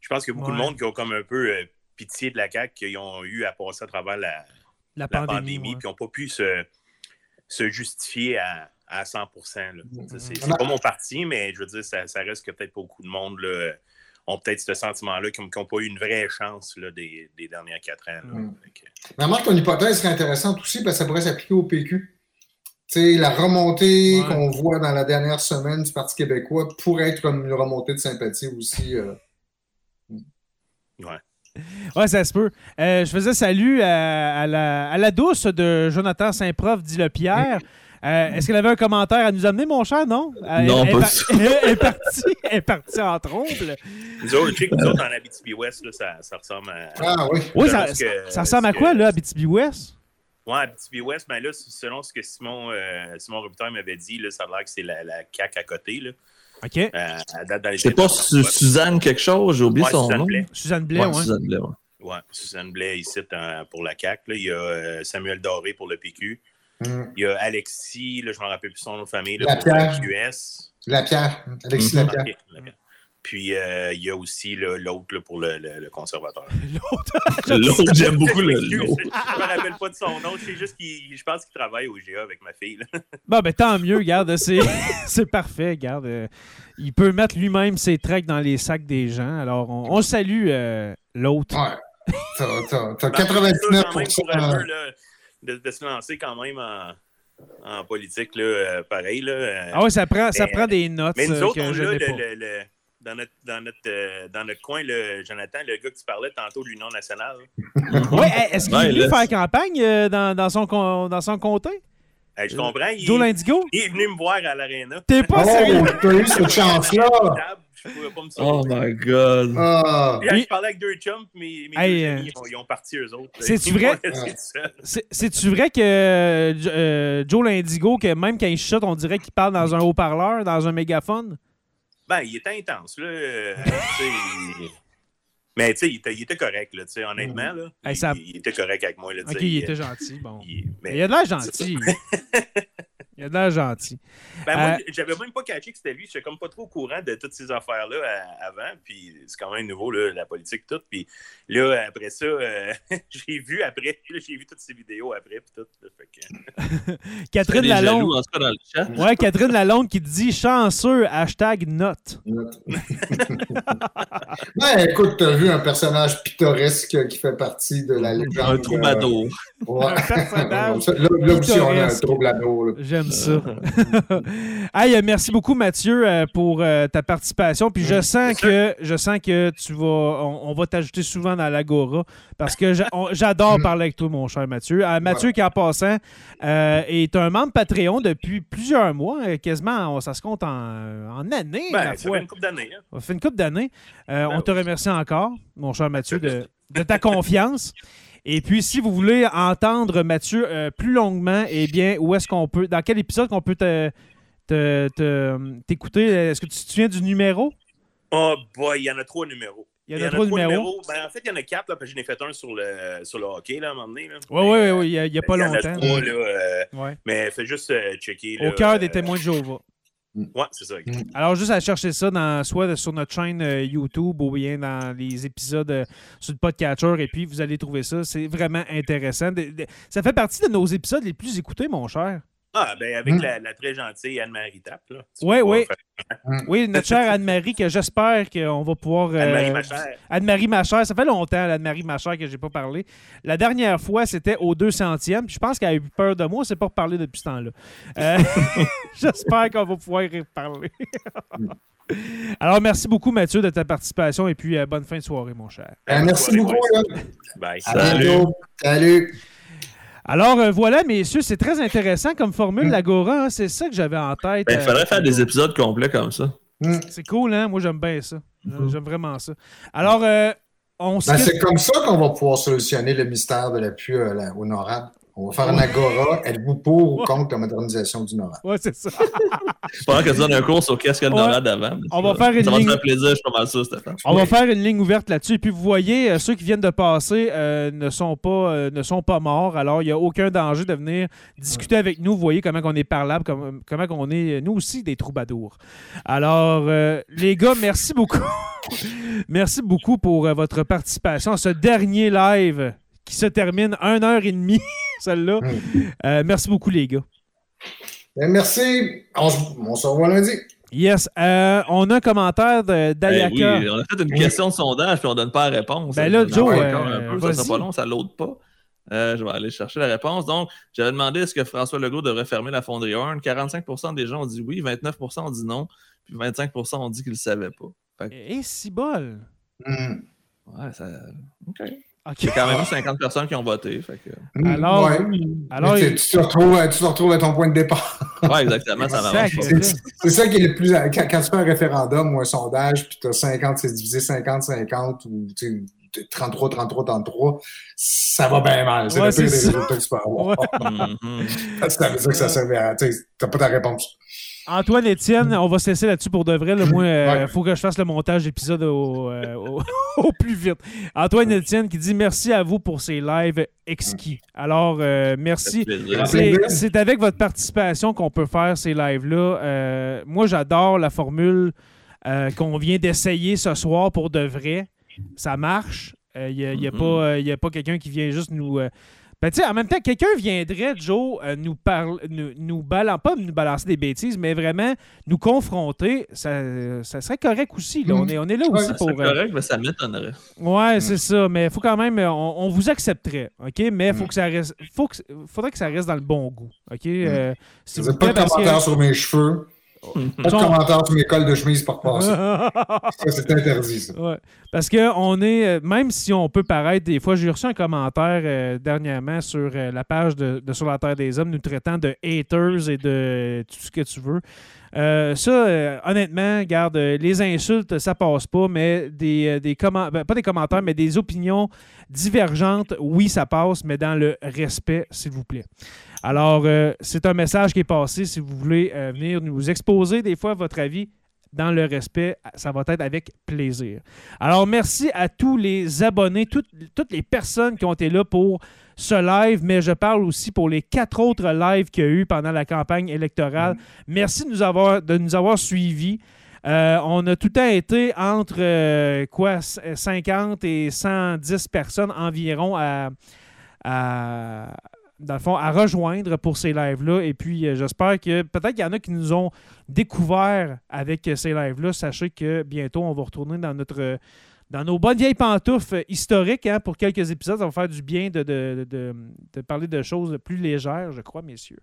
je pense qu'il y a beaucoup Ouais. de monde qui ont comme un peu euh, pitié de la CAQ, qui ont eu à passer à travers la, La la pandémie. ouais. puis qui n'ont pas pu se, se justifier à, à 100 là. Mm-hmm. C'est pas mon parti, mais je veux dire, ça, ça reste que peut-être pas beaucoup de monde là, ont peut-être ce sentiment-là, qui n'ont pas eu une vraie chance là, des, des dernières quatre ans. là. Mm. Mais remarque, ton hypothèse serait intéressante aussi parce que ça pourrait s'appliquer au PQ. Tu sais, la remontée Ouais. qu'on voit dans la dernière semaine du Parti québécois pourrait être comme une remontée de sympathie aussi. euh. Ouais. Ouais, ça se peut. Euh, je faisais salut à, à la, à la douce de Jonathan Saint-Prof, dit le Pierre. Euh, Est-ce qu'elle avait un commentaire à nous amener, mon cher? Non? Euh, Non, elle, pas elle, elle- elle est partie, elle est partie en trompe. Nous autres, je sais que nous autres, en Abitibi-Ouest, là, ça, ça ressemble à. Ah oui. Oui, ça, ce que- ça ressemble à quoi, que- là, Abitibi-Ouest? Ouais, Abitibi-Ouest, ben là, selon ce que Simon, euh, Simon Robitaille m'avait dit, là, ça a l'air que c'est la, la CAQ à côté. Là. OK. Euh, à date dans les C'est pas. Su- Suzanne quelque chose, j'ai oublié Ouais, son Suzanne nom. Blais. Suzanne Blais, Ouais, ouais. Suzanne Blais, ouais. Ouais, Suzanne Blais ici euh, pour la. Là. Il y a euh, Samuel Doré pour le PQ. Hum. Il y a Alexis, là, je ne me rappelle plus son nom de famille, là, pour Lapierre. le QS. Lapierre. Alexis Mhm. Lapierre. Ok, Lapierre. Puis euh, il y a aussi l'autre pour le, le- le conservateur. L'autre. L'autre, j'aime beaucoup le Je l'autre. ne me rappelle pas de son nom. Je sais juste qu'il je pense qu'il travaille au GA avec ma fille. là. Bon, ben tant mieux, regarde, c'est, c'est parfait, regarde. euh, il peut mettre lui-même ses tracks dans les sacs des gens. Alors, on, on salue euh, l'autre. Ouais. T'as- T'as t'as Ben, c'est quand même 99%. courageux, là, de, de se lancer quand même en, en politique, là, pareil. Là. Ah ouais, ça prend, ça prend des notes Mais nous autres, que on je le- dans, notre, dans, notre, euh, dans notre coin, le, Jonathan, le gars que tu parlais tantôt de l'Union nationale. Ouais, hey, est-ce qu'il Ouais, est venu faire campagne euh, dans, dans, son, dans son comté? Hey, je comprends. Il, Joe Lindigo? il est venu me voir à l'aréna. T'es pas sérieux? Oh, t'as eu cette chance-là. Je pouvais pas me Oh my god. Ah. Puis là, Oui. je parlais avec deux chums, mes, Hey, deux euh, amis, ils ont, ils ont parti eux autres. c'est-tu vrai? C'est-tu vrai que euh, Joe Lindigo, que même quand il chuchote, on dirait qu'il parle dans un haut-parleur, dans un mégaphone? Ben, il était intense, là. euh, Mais, tu sais, il était, il était correct, là, tu sais, honnêtement, là. Hey, il, ça- il était correct avec moi, là, tu Ok, il était gentil. Bon. il- mais- Il a de l'air gentil. Il a de l'air gentil. Ben, moi, Euh, j'avais même pas catché que c'était lui. J'étais comme pas trop au courant de toutes ces affaires-là à- avant. Puis c'est quand même nouveau, là, la politique, tout. Puis là, après ça, euh, j'ai vu après, là, j'ai vu toutes ces vidéos après, puis tout. là, fait que- Catherine Lalonde. en tout cas, dans le chat. Ouais, Catherine Lalonde qui dit chanceux, hashtag note. Ben, écoute, t'as vu un personnage pittoresque qui fait partie de la légende. Un troubadour. euh, ouais. Un personnage Là, là aussi, on a un troubadour. là. J'aime ça. hey, euh, merci beaucoup, Mathieu, euh, pour euh, ta participation. Puis je sens que je sens que tu vas. On, on va t'ajouter souvent dans l'Agora parce que j'adore parler avec toi, mon cher Mathieu. Euh, Mathieu, qui en passant, euh, est un membre Patreon depuis plusieurs mois, quasiment. ça se compte en, en années, Ben, ça foi. fait une couple d'années. hein. Ça fait une couple d'années. Euh, Ben on te remercie encore, mon cher Mathieu, de, de ta confiance. Et puis, si vous voulez entendre Mathieu euh, plus longuement, eh bien, où est-ce qu'on peut, dans quel épisode qu'on peut te- te- te- t'écouter? Est-ce que tu te souviens du numéro? Oh boy, il y en a trois numéros. Il y en a trois numéros. Ben, en fait, il y en a quatre, là, parce que j'en ai fait un sur le, sur le hockey, là, à un moment donné. Oui, oui, oui, il n'y a, pas Il y en a longtemps. trois, là, euh, Ouais. mais fais juste euh, checker. Au cœur des témoins de Jéhovah. Ouais, c'est ça. Mm. Alors, juste à chercher ça dans, soit sur notre chaîne euh, YouTube ou bien dans les épisodes euh, sur le podcatcher, et puis vous allez trouver ça. C'est vraiment intéressant. Ça fait partie de nos épisodes les plus écoutés, mon cher. Ah, ben, avec Mm. la, la très gentille Anne-Marie Tapp, là. Peux ouais. pouvoir faire- Oui, notre chère Anne-Marie, que j'espère qu'on va pouvoir. euh, Anne-Marie Machère. Anne-Marie Machère, ça fait longtemps, Anne-Marie Machère, que j'ai pas parlé. La dernière fois, c'était au 200e. puis Je pense qu'elle a eu peur de moi. C'est pas reparlé depuis ce temps-là. Euh, J'espère qu'on va pouvoir y reparler. Alors, merci beaucoup, Mathieu, de ta participation et puis euh, bonne fin de soirée, mon cher. Ben, merci beaucoup. là. Bye. À Salut. bientôt. Salut. Alors, euh, voilà, messieurs, c'est très intéressant comme formule, l'Agora. hein. C'est ça que j'avais en tête. Ben, il euh, faudrait faire des épisodes complets comme ça. Hmm. C'est cool, hein? Moi, j'aime bien ça. J'aime vraiment ça. Alors, euh, on se Ben, c'est comme ça qu'on va pouvoir solutionner le mystère de l'appui euh, la- au NORAD. On va faire un agora. Êtes-vous pour ou contre la modernisation du NORAD? Ouais, c'est ça. Pendant que tu donnes un cours sur qu'est-ce a le Ouais. NORAD avant. On va faire une Ça va te ligne- faire plaisir, je suis pas mal sûr, Stéphane. On va faire une ligne ouverte là-dessus. Et puis vous voyez, euh, ceux qui viennent de passer euh, ne, sont pas, euh, ne sont pas morts. Alors, il n'y a aucun danger de venir discuter avec nous. Vous voyez comment on est parlable, comme- comment on est, nous aussi, des troubadours. Alors, euh, les gars, merci beaucoup. merci beaucoup pour euh, votre participation à ce dernier live qui se termine une heure et demie, celle-là. Euh, merci beaucoup, les gars. Ben, merci. On se, on se revoit lundi. Yes. euh, on a un commentaire Ben d'Ayaka. oui, on a fait une Oui. question de sondage puis on donne pas la réponse. Ben là, Ça Joe, euh, un peu, ça sera pas long, ça l'autre pas. Euh, je vais aller chercher la réponse. Donc, j'avais demandé est-ce que François Legault devrait fermer la fonderie Horn? 45% des gens ont dit oui, 29% ont dit non, puis 25% ont dit qu'ils ne le savaient pas. Que- Et si bol. Hmm. Ouais, ça. OK. OK. Il y a quand même eu 50 personnes qui ont voté. Fait que... Hmm, Alors, ouais. alors il- tu, te retrouves, tu te retrouves à ton point de départ. Ouais, exactement, ça. C'est c'est ça qui est le plus. Quand, quand tu fais un référendum ou un sondage, puis tu as 50, c'est divisé 50-50 ou tu sais, 33, 33, 33, ça va bien mal. C'est Ouais, le pire des c'est ça. résultats que tu peux avoir. Ouais. Ça veut dire que ça servait à. Tu t'as pas ta réponse. Antoine Étienne, on va se laisser là-dessus pour de vrai. Là, moi, il Ouais. faut que je fasse le montage d'épisode au, euh, au, au plus vite. Antoine Étienne qui dit merci à vous pour ces lives exquis. Alors, euh, merci. C'est avec votre participation qu'on peut faire ces lives-là. Euh, moi, j'adore la formule euh, qu'on vient d'essayer ce soir pour de vrai. Ça marche. Il n'y a, y a Mhm. pas, euh, y a pas quelqu'un qui vient juste nous. Ben, tu sais, en même temps, quelqu'un viendrait, Joe, euh, nous parler, nous, nous balan- pas nous balancer des bêtises, mais vraiment nous confronter. Ça, ça serait correct aussi. Là. On, est, on est là Ouais, aussi C'est pour. euh, correct, mais ça m'étonnerait. Ouais, c'est ça. Mais il faut quand même. euh, On, on vous accepterait, OK? Mais faut Mm. que ça reste. Faut que, faudrait que ça reste dans le bon goût. OK? Euh, s'il Vous vous pas de que- commentaires sur mes cheveux, pas de commentaires sur mes cols de chemise pour passer. Ça, c'est interdit, ça. Ouais. Parce que on est, euh, même si on peut paraître, des fois, j'ai reçu un commentaire euh, dernièrement sur euh, la page de, de Sur la Terre des Hommes nous traitant de haters et de tout ce que tu veux. Euh, ça, honnêtement, garde, les insultes, ça passe pas, mais des, des commentaires, pas des commentaires, mais des opinions divergentes, oui, ça passe, mais dans le respect, s'il vous plaît. Alors, euh, c'est un message qui est passé. Si vous voulez euh, venir nous exposer des fois votre avis dans le respect, ça va être avec plaisir. Alors, merci à tous les abonnés, toutes, toutes les personnes qui ont été là pour ce live, mais je parle aussi pour les quatre autres lives qu'il y a eu pendant la campagne électorale. Merci de nous avoir, de nous avoir suivis. Euh, on a tout le temps été entre euh, quoi, 50 et 110 personnes environ à, à- dans le fond, à rejoindre pour ces lives-là. Et puis, euh, j'espère que peut-être qu'il y en a qui nous ont découvert avec euh, ces lives-là. Sachez que bientôt, on va retourner dans notre euh, dans nos bonnes vieilles pantoufles historiques hein, pour quelques épisodes. Ça va faire du bien de, de- de- de parler de choses plus légères, je crois, messieurs.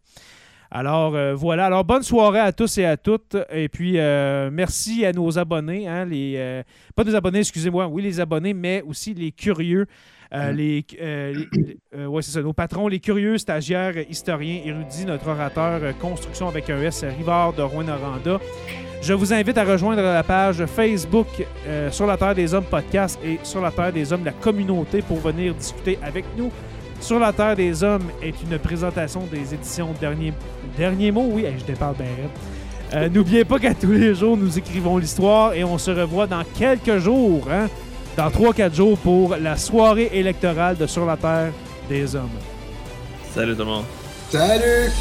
Alors euh, voilà. Alors bonne soirée à tous et à toutes. Et puis euh, merci à nos abonnés, hein, les euh, pas nos abonnés, excusez-moi, oui les abonnés, mais aussi les curieux, euh, les, euh, les- euh, ouais c'est ça, nos patrons, les curieux, stagiaires, historiens, érudits, notre orateur construction avec un S, Rivard de Rouen-Noranda. Je vous invite à rejoindre la page Facebook sur la Terre des Hommes podcast et sur la Terre des Hommes la communauté pour venir discuter avec nous. Sur la Terre des Hommes est une présentation des éditions Dernier, Dernier mot. Oui, hey, je déparle bien. Euh, N'oubliez pas qu'à tous les jours, nous écrivons l'histoire et on se revoit dans quelques jours, hein, dans 3-4 jours pour la soirée électorale de Sur la Terre des Hommes. Salut tout le monde. Salut!